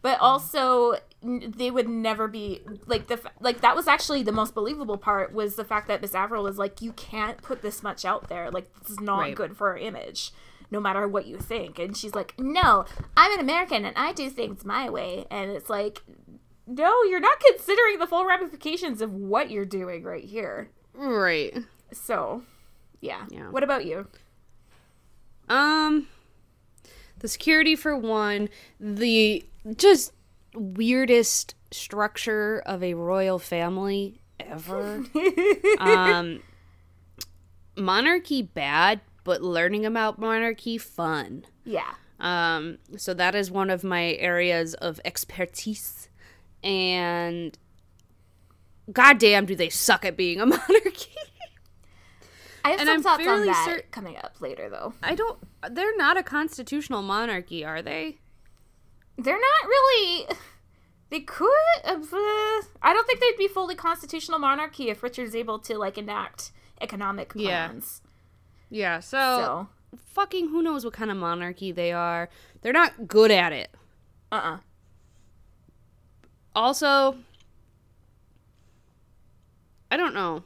But also, they would never be like the like that was actually the most believable part was the fact that Miss Averill was like, you can't put this much out there. Like, this is not Right. good for our image, no matter what you think. And she's like, no, I'm an American and I do things my way. And it's like, no, you're not considering the full ramifications of what you're doing right here. right. So, yeah. Yeah. What about you? Um the security for one, the just weirdest structure of a royal family ever. um monarchy bad, but learning about monarchy fun. Yeah. Um, so that is one of my areas of expertise. And goddamn, do they suck at being a monarchy? I have And some I'm thoughts on that cer- coming up later, though. I don't. They're not a constitutional monarchy, are they? They're not really. They could. Uh, I don't think they'd be fully constitutional monarchy if Richard's able to like enact economic plans. Yeah. So, So, fucking who knows what kind of monarchy they are? They're not good at it. uh, uh Also, I don't know.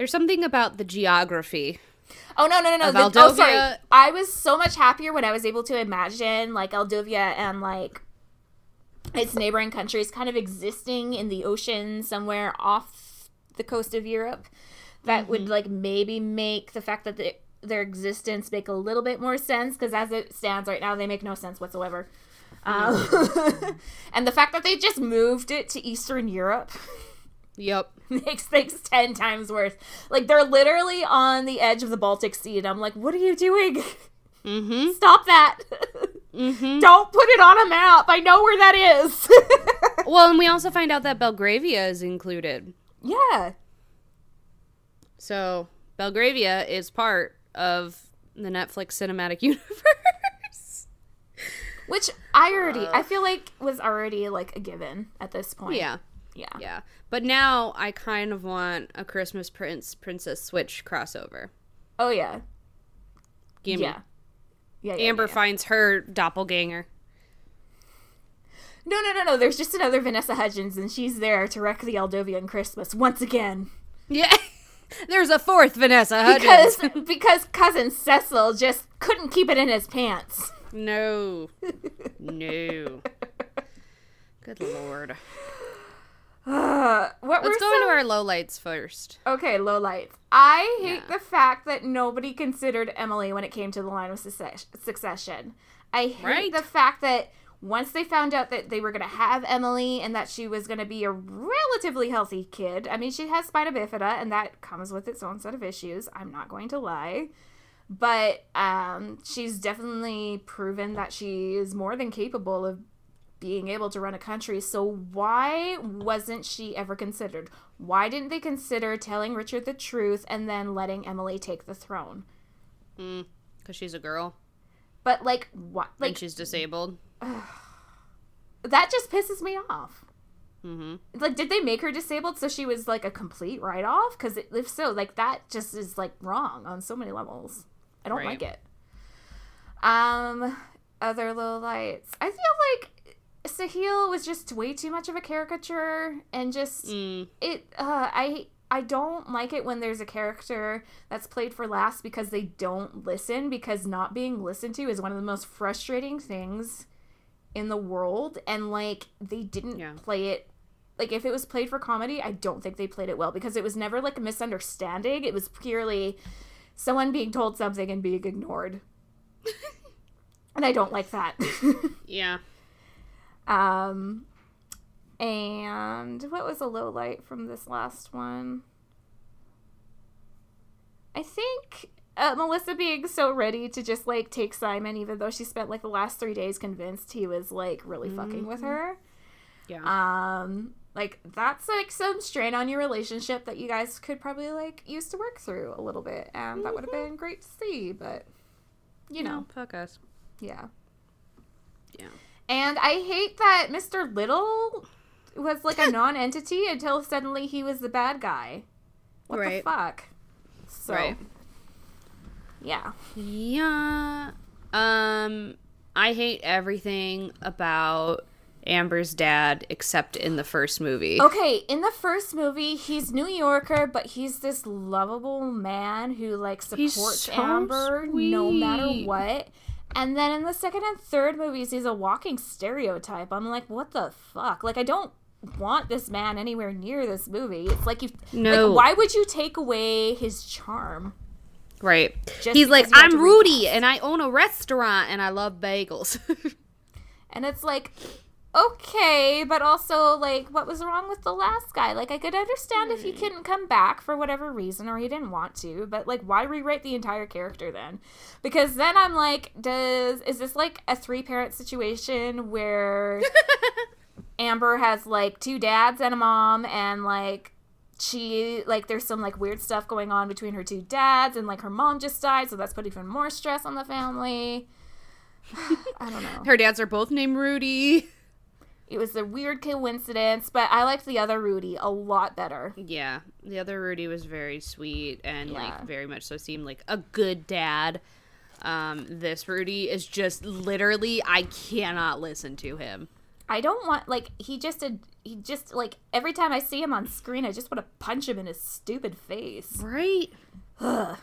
There's something about the geography. Oh no no no no! The, oh sorry, I was so much happier when I was able to imagine like Aldovia and like its neighboring countries kind of existing in the ocean somewhere off the coast of Europe. That would Mm-hmm. like maybe make the fact that the, their existence make a little bit more sense because as it stands right now, they make no sense whatsoever. Um, and the fact that they just moved it to Eastern Europe. Yep. makes things 10 times worse. Like, they're literally on the edge of the Baltic Sea, and I'm like, what are you doing? Mm-hmm. Stop that. Mm-hmm. Don't put it on a map. I know where that is. Well, and we also find out that Belgravia is included. yeah. So Belgravia is part of the Netflix cinematic universe. Which I already, I feel like was already like a given at this point. yeah. Yeah. Yeah. But now I kind of want a Christmas Prince Princess Switch crossover. Oh, yeah. Gimme. Yeah. Yeah. yeah, Amber yeah, yeah. finds her doppelganger. No, no, no, no. There's just another Vanessa Hudgens, and she's there to wreck the Aldovian Christmas once again. Yeah. There's a fourth Vanessa Hudgens. because because cousin Cecil just couldn't keep it in his pants. no. No. Good lord. Uh, what Let's were go into our lowlights first. Okay, lowlights. I hate Yeah. the fact that nobody considered Emily when it came to the line of succession. I hate Right. the fact that once they found out that they were going to have Emily and that she was going to be a relatively healthy kid. I mean, she has spina bifida and that comes with its own set of issues. I'm not going to lie. But um, she's definitely proven that she is more than capable of being able to run a country. So why wasn't she ever considered? Why didn't they consider telling Richard the truth and then letting Emily take the throne? Because she's a girl But like what? and Like she's disabled. that just pisses me off. hmm Like, did they make her disabled so she was like a complete write off? Because if so, like that just is like wrong on so many levels. I don't Right. like it. Um, other little lights. I feel like Sahil was just way too much of a caricature and just Mm. it. Uh, I I don't like it when there's a character that's played for laughs because they don't listen because not being listened to is one of the most frustrating things in the world and like they didn't Yeah. play it like if it was played for comedy i don't think they played it well because it was never like a misunderstanding it was purely someone being told something and being ignored and i don't like that Yeah. Um and what was a low light from this last one i think uh, melissa being so ready to just like take simon even though she spent like the last three days convinced he was like really fucking with her Yeah. um like that's like some strain on your relationship that you guys could probably like use to work through a little bit and that would have been great to see but you know no, fuck us. yeah Yeah. And i hate that mr little was like a non-entity until suddenly he was the bad guy what Right. the fuck so Right. yeah Yeah. Um, I hate everything about Amber's dad except in the first movie. Okay, in the first movie, he's New Yorker, but he's this lovable man who like supports so Amber no matter what. And then in the second and third movies, he's a walking stereotype. I'm like, what the fuck? Like, I don't want this man anywhere near this movie. It's like you, No. Like, why would you take away his charm? Right. Just He's like, because you had I'm Rudy and I own a restaurant and I love bagels. And it's like, okay, but also like, what was wrong with the last guy? Like, I could understand if he hmm. couldn't come back for whatever reason or he didn't want to, but like, why rewrite the entire character then? Because then I'm like, does is this like a three parent situation where Amber has like two dads and a mom and like she like there's some like weird stuff going on between her two dads and like her mom just died so that's put even more stress on the family i don't know Her dads are both named Rudy. It was a weird coincidence, but I liked the other Rudy a lot better. Yeah. The other Rudy was very sweet and Yeah. like very much so seemed like a good dad. Um, this Rudy is just literally I cannot listen to him. I don't want like he just a, he just like every time I see him on screen, I just want to punch him in his stupid face. Right? Ugh.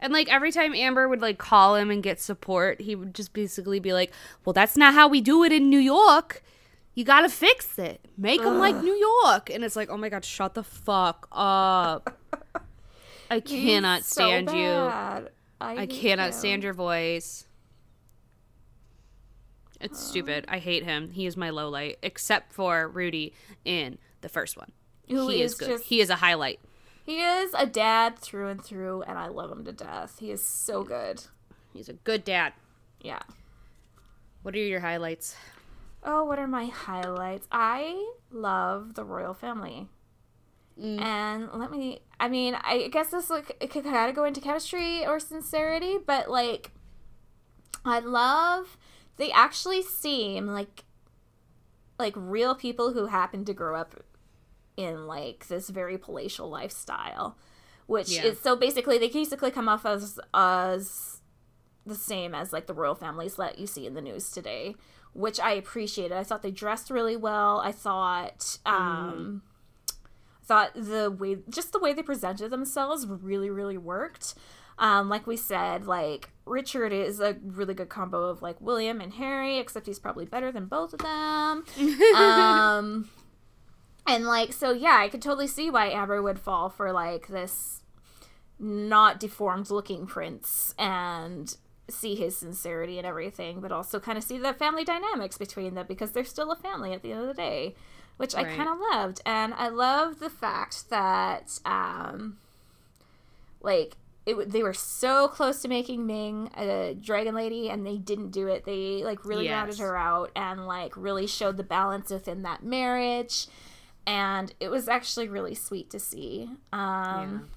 And like every time Amber would like call him and get support, he would just basically be like, "Well, that's not how we do it in New York. You got to fix it. Make them like New York." And it's like, "Oh my god, shut the fuck up." I cannot so stand you. I, I cannot him. stand your voice. It's stupid. I hate him. He is my low light, except for Rudy in the first one. Who he is, is good. just- He is a highlight. He is a dad through and through, and I love him to death. He is so good. He's a good dad. Yeah. What are your highlights? Oh, what are my highlights? I love the royal family. Mm. And let me I mean, I guess this like it could kind of go into chemistry or sincerity, but like I love they actually seem like like real people who happen to grow up in like this very palatial lifestyle, which Yeah. is so basically they basically come off as as the same as like the royal families that you see in the news today, which I appreciated. I thought they dressed really well. I thought um I thought the way just the way they presented themselves really really worked. Um, like we said, like Richard is a really good combo of like William and Harry, except he's probably better than both of them. um, and like so, yeah, I could totally see why Amber would fall for like this not deformed looking prince and see his sincerity and everything, but also kind of see the family dynamics between them because they're still a family at the end of the day, which I kind of loved. And I love the fact that, um, like, it, they were so close to making Ming a dragon lady and they didn't do it. They, like, really Yes. rounded her out and, like, really showed the balance within that marriage. And it was actually really sweet to see. Um,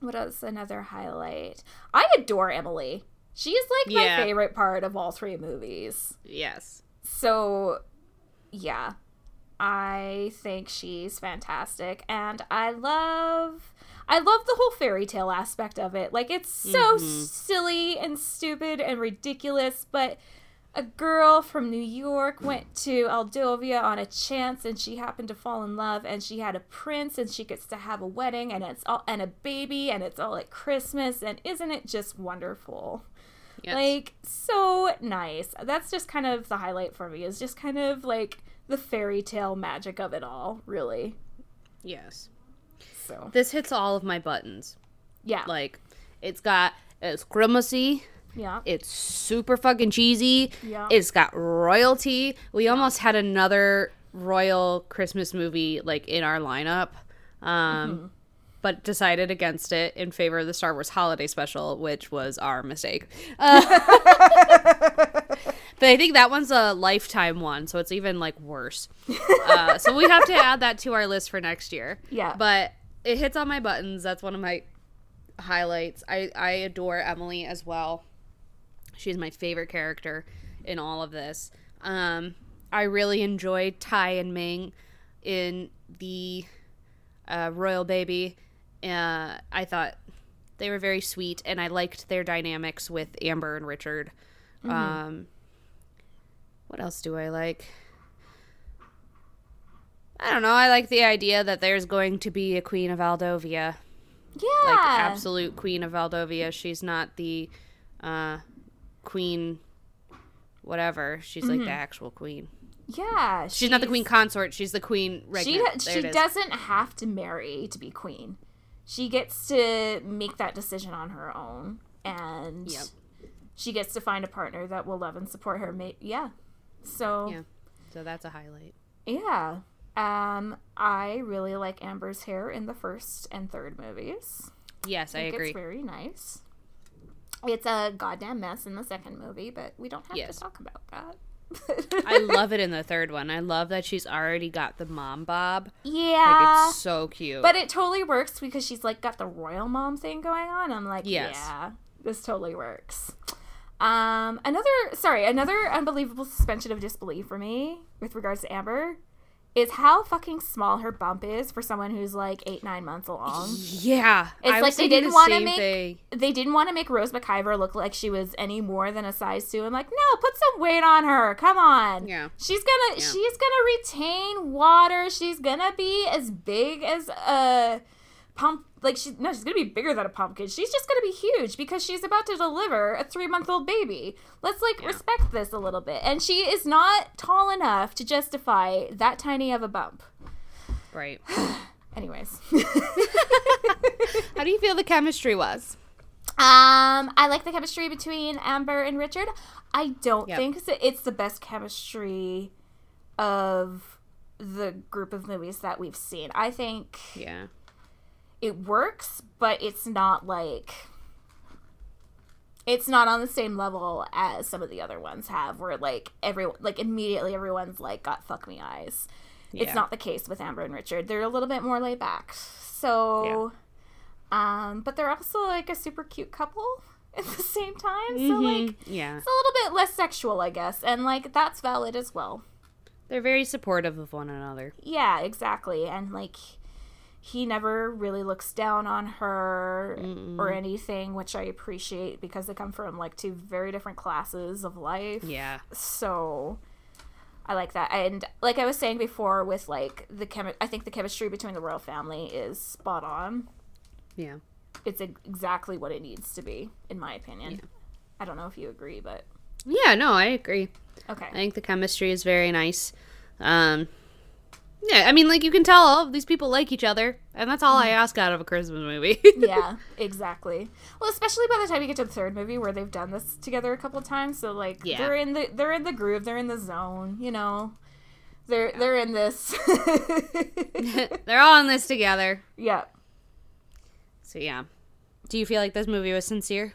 what else? Another highlight. I adore Emily. She is like my Yeah. favorite part of all three movies. Yes. So, yeah, I think she's fantastic, and I love, I love the whole fairy tale aspect of it. Like it's so silly and stupid and ridiculous, but a girl from New York went to Aldovia on a chance, and she happened to fall in love, and she had a prince, and she gets to have a wedding, and it's all and a baby, and it's all at Christmas, and isn't it just wonderful? Yes. Like so nice. That's just kind of the highlight for me. Is just kind of like the fairy tale magic of it all, really. yes. So This hits all of my buttons. yeah, Like, it's got it's grimacy. Yeah, It's super fucking cheesy. Yeah. It's got royalty. We almost had another royal Christmas movie like in our lineup. Um Mm-hmm. but decided against it in favor of the Star Wars holiday special, which was our mistake. Uh, but I think that one's a lifetime one, so it's even like worse. Uh, so we have to add that to our list for next year. Yeah. But it hits on my buttons. That's one of my highlights. I, I adore Emily as well. She's my favorite character in all of this. Um, I really enjoyed Tai and Ming in the uh, Royal Baby. Uh, I thought they were very sweet, and I liked their dynamics with Amber and Richard. Um, what else do I like? I don't know. I like the idea that there's going to be a Queen of Aldovia yeah, like absolute queen of Aldovia. She's not the uh, queen, whatever. She's like the actual queen. yeah. She's, not the queen consort. She's the queen She regnant. There she doesn't have to marry to be queen. She gets to make that decision on her own, and Yep. she gets to find a partner that will love and support her. Yeah. So Yeah. So that's a highlight. Yeah. Um, I really like Amber's hair in the first and third movies. Yes, I think agree. It's very nice. It's a goddamn mess in the second movie, but we don't have Yes. to talk about that. I love it in the third one. I love that she's already got the mom bob. Like Yeah. it's so cute. but it totally works because she's like got the royal mom thing going on. I'm like, Yes. yeah, this totally works. Um, another sorry, another unbelievable suspension of disbelief for me with regards to Amber is how fucking small her bump is for someone who's like eight, nine months along. yeah, It's I like they didn't the wanna make- thing. they didn't want to make Rose McIver look like she was any more than a size two. I'm like, no, put some weight on her. Come on. Yeah. She's gonna Yeah. she's gonna retain water. She's gonna be as big as a pump. Like she no, she's gonna be bigger than a pumpkin. She's just gonna be huge because she's about to deliver a three month old baby. Let's like respect this a little bit. And she is not tall enough to justify that tiny of a bump. Right. Anyways. How do you feel the chemistry was? Um, I like the chemistry between Amber and Richard. I don't Yep. think it's the best chemistry of the group of movies that we've seen. I think Yeah. It works, but it's not like it's not on the same level as some of the other ones have where like everyone like immediately everyone's like got fuck me eyes. Yeah. It's not the case with Amber and Richard. They're a little bit more laid back. So um but they're also like a super cute couple at the same time. So like Yeah. it's a little bit less sexual, I guess, and like that's valid as well. They're very supportive of one another. Yeah, exactly. And like he never really looks down on her or anything, which I appreciate because they come from like two very different classes of life. Yeah. So I like that. And like I was saying before, with like the chemi- I think the chemistry between the royal family is spot on. Yeah. It's ex- exactly what it needs to be, in my opinion. I don't know if you agree, but Yeah, no, I agree. okay. I think the chemistry is very nice. Um, yeah, I mean, like you can tell all of these people like each other, and that's all I mm-hmm. ask out of a Christmas movie. yeah, exactly. Well, especially by the time you get to the third movie where they've done this together a couple of times, so like Yeah. they're in the they're in the groove, they're in the zone, you know. They're they're in this. They're all in this together. yeah. So yeah. Do you feel like this movie was sincere?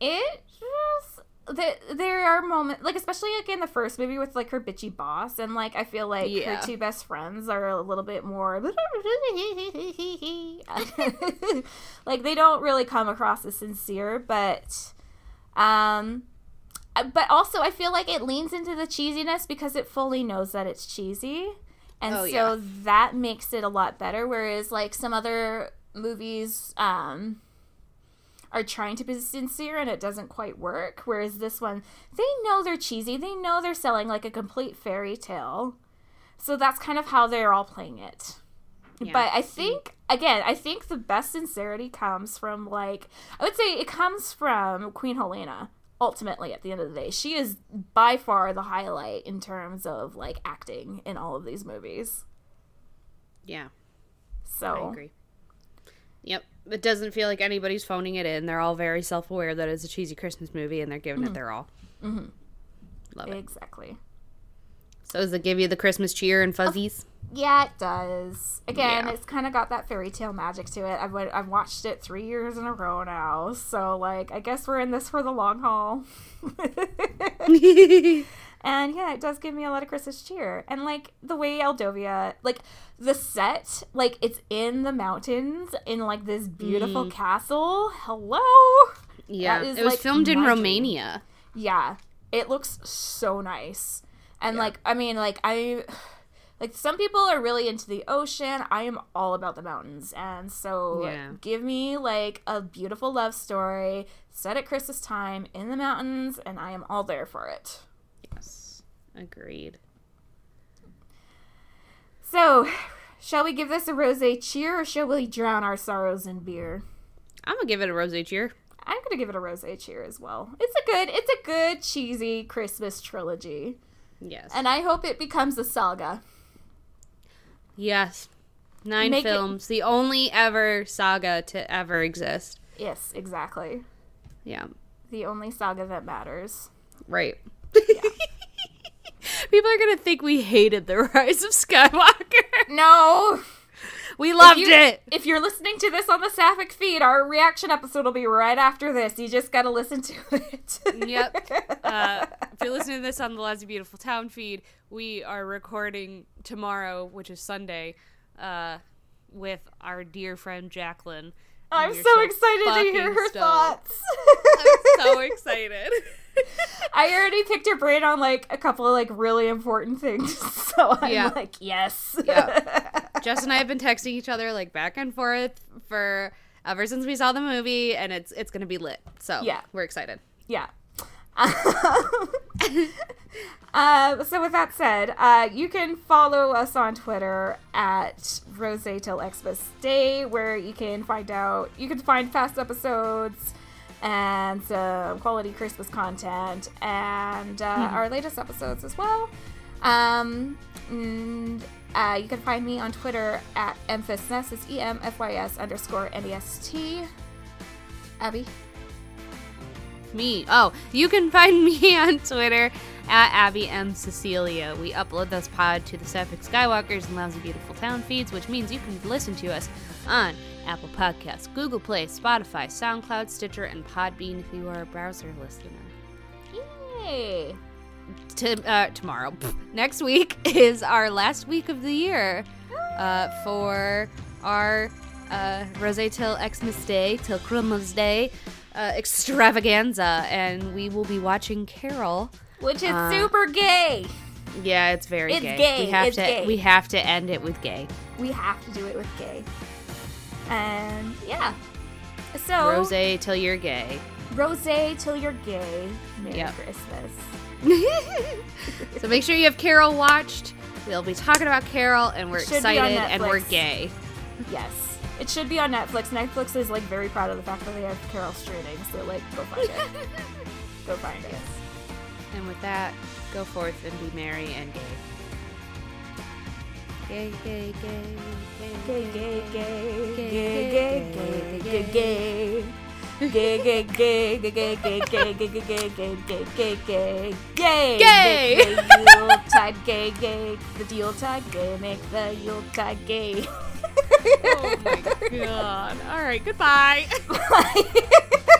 It that there are moments like especially like in the first movie with like her bitchy boss and like I feel like Yeah. her two best friends are a little bit more like they don't really come across as sincere but um but also I feel like it leans into the cheesiness because it fully knows that it's cheesy and Oh, so yeah. that makes it a lot better whereas like some other movies um are trying to be sincere and it doesn't quite work. Whereas this one, they know they're cheesy. They know they're selling like a complete fairy tale. So that's kind of how they're all playing it. Yeah. But I mm. think, again, I think the best sincerity comes from like, I would say it comes from Queen Helena. Ultimately, at the end of the day, she is by far the highlight in terms of like acting in all of these movies. Yeah, So I agree. Yep. It doesn't feel like anybody's phoning it in. They're all very self aware that it's a cheesy Christmas movie and they're giving it their all. Mm-hmm. Love it. exactly. So does it give you the Christmas cheer and fuzzies? Yeah, it does. Again, Yeah. it's kind of got that fairy tale magic to it. I've I've watched it three years in a row now, so like I guess we're in this for the long haul. and yeah, it does give me a lot of Christmas cheer. And like the way Aldovia, like the set, like it's in the mountains in like this beautiful mm. castle. Hello. yeah. is, It was like, filmed in. Romania. Yeah, it looks so nice. And Yeah. like, I mean, like I like some people are really into the ocean. I am all about the mountains. And so Yeah. give me like a beautiful love story set at Christmas time in the mountains and I am all there for it. Agreed. So, shall we give this a rosé cheer or shall we drown our sorrows in beer? I'm gonna give it a rose cheer. I'm going to give it a rosé cheer as well. It's a good it's a good cheesy Christmas trilogy. Yes. And I hope it becomes a saga. yes. Nine Make it- films. The only ever saga to ever exist. Yes, exactly. Yeah. The only saga that matters. Right. People are gonna think we hated the Rise of Skywalker. No! We loved If you- it. If you're listening to this on the Sapphic feed, our reaction episode will be right after this. You just gotta listen to it. Yep. Uh, if you're listening to this on the Lazy Beautiful Town feed, we are recording tomorrow, which is Sunday, uh, with our dear friend Jacqueline. I'm so excited to hear her stoked. thoughts. I'm so excited. I already picked her brain on like a couple of like really important things. So I'm Yeah. like, yes. Yeah. Jess and I have been texting each other like back and forth for ever since we saw the movie, and it's it's gonna be lit. So Yeah. we're excited. Yeah. Um, uh, so with that said, uh, you can follow us on Twitter at Rose Till Xmas Day, where you can find out you can find past episodes and some quality Christmas content and uh, our latest episodes as well. Um, and uh, you can find me on Twitter at emfysnest. It's E M F Y S underscore N E S T. Abby. Me. Oh, you can find me on Twitter at Abby M. Cecilia. We upload this pod to the Sapphic Skywalkers and Lousy Beautiful Town feeds, which means you can listen to us on Apple Podcasts, Google Play, Spotify, SoundCloud, Stitcher, and Podbean if you are a browser listener. Yay! To, uh, tomorrow, next week is our last week of the year uh, for our uh, Rose till Xmas Day, till Christmas Day uh, extravaganza, and we will be watching Carol. Which is Uh, super gay. Yeah, it's very It's gay. gay, We have it's to gay. we have to end it with gay. We have to do it with gay. And yeah. So Rose till you're gay. Rose till you're gay. Merry Yep. Christmas. So make sure you have Carol watched. We'll be talking about Carol, and we're excited and we're gay. Yes. It should be on Netflix. Netflix is like very proud of the fact that they have Carol streaming, so like go find it. go find it. And with that, go forth and be merry and gay. Gay, gay, gay, Gay, gay, gay, gay, Gay, gay, gay, gay, gay, gay. Gay, gay, gay, gay, gay, gay, gay, gay, gay, gay, gay, gay, gay, gay, gay, Gay. Make the Yuletide gay, gay, the Yuletide gay, make the Yuletide gay. Oh my god. All right, goodbye. Bye.